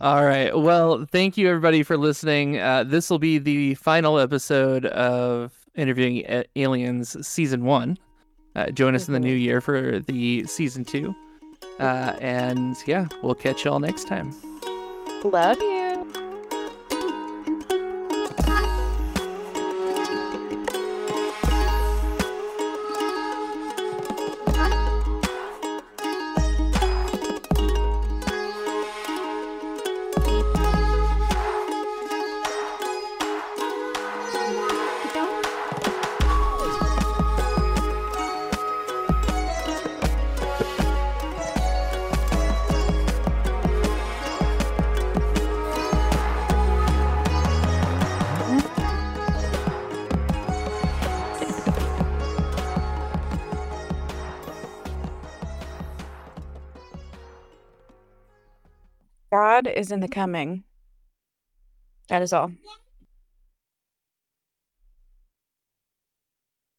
All right. Well, thank you everybody for listening. Uh, this will be the final episode of interviewing A- aliens season one. Uh, join us in the Mhm. new year for the season two. Uh, and yeah, we'll catch y'all next time. Love you. Is in the coming. That is all.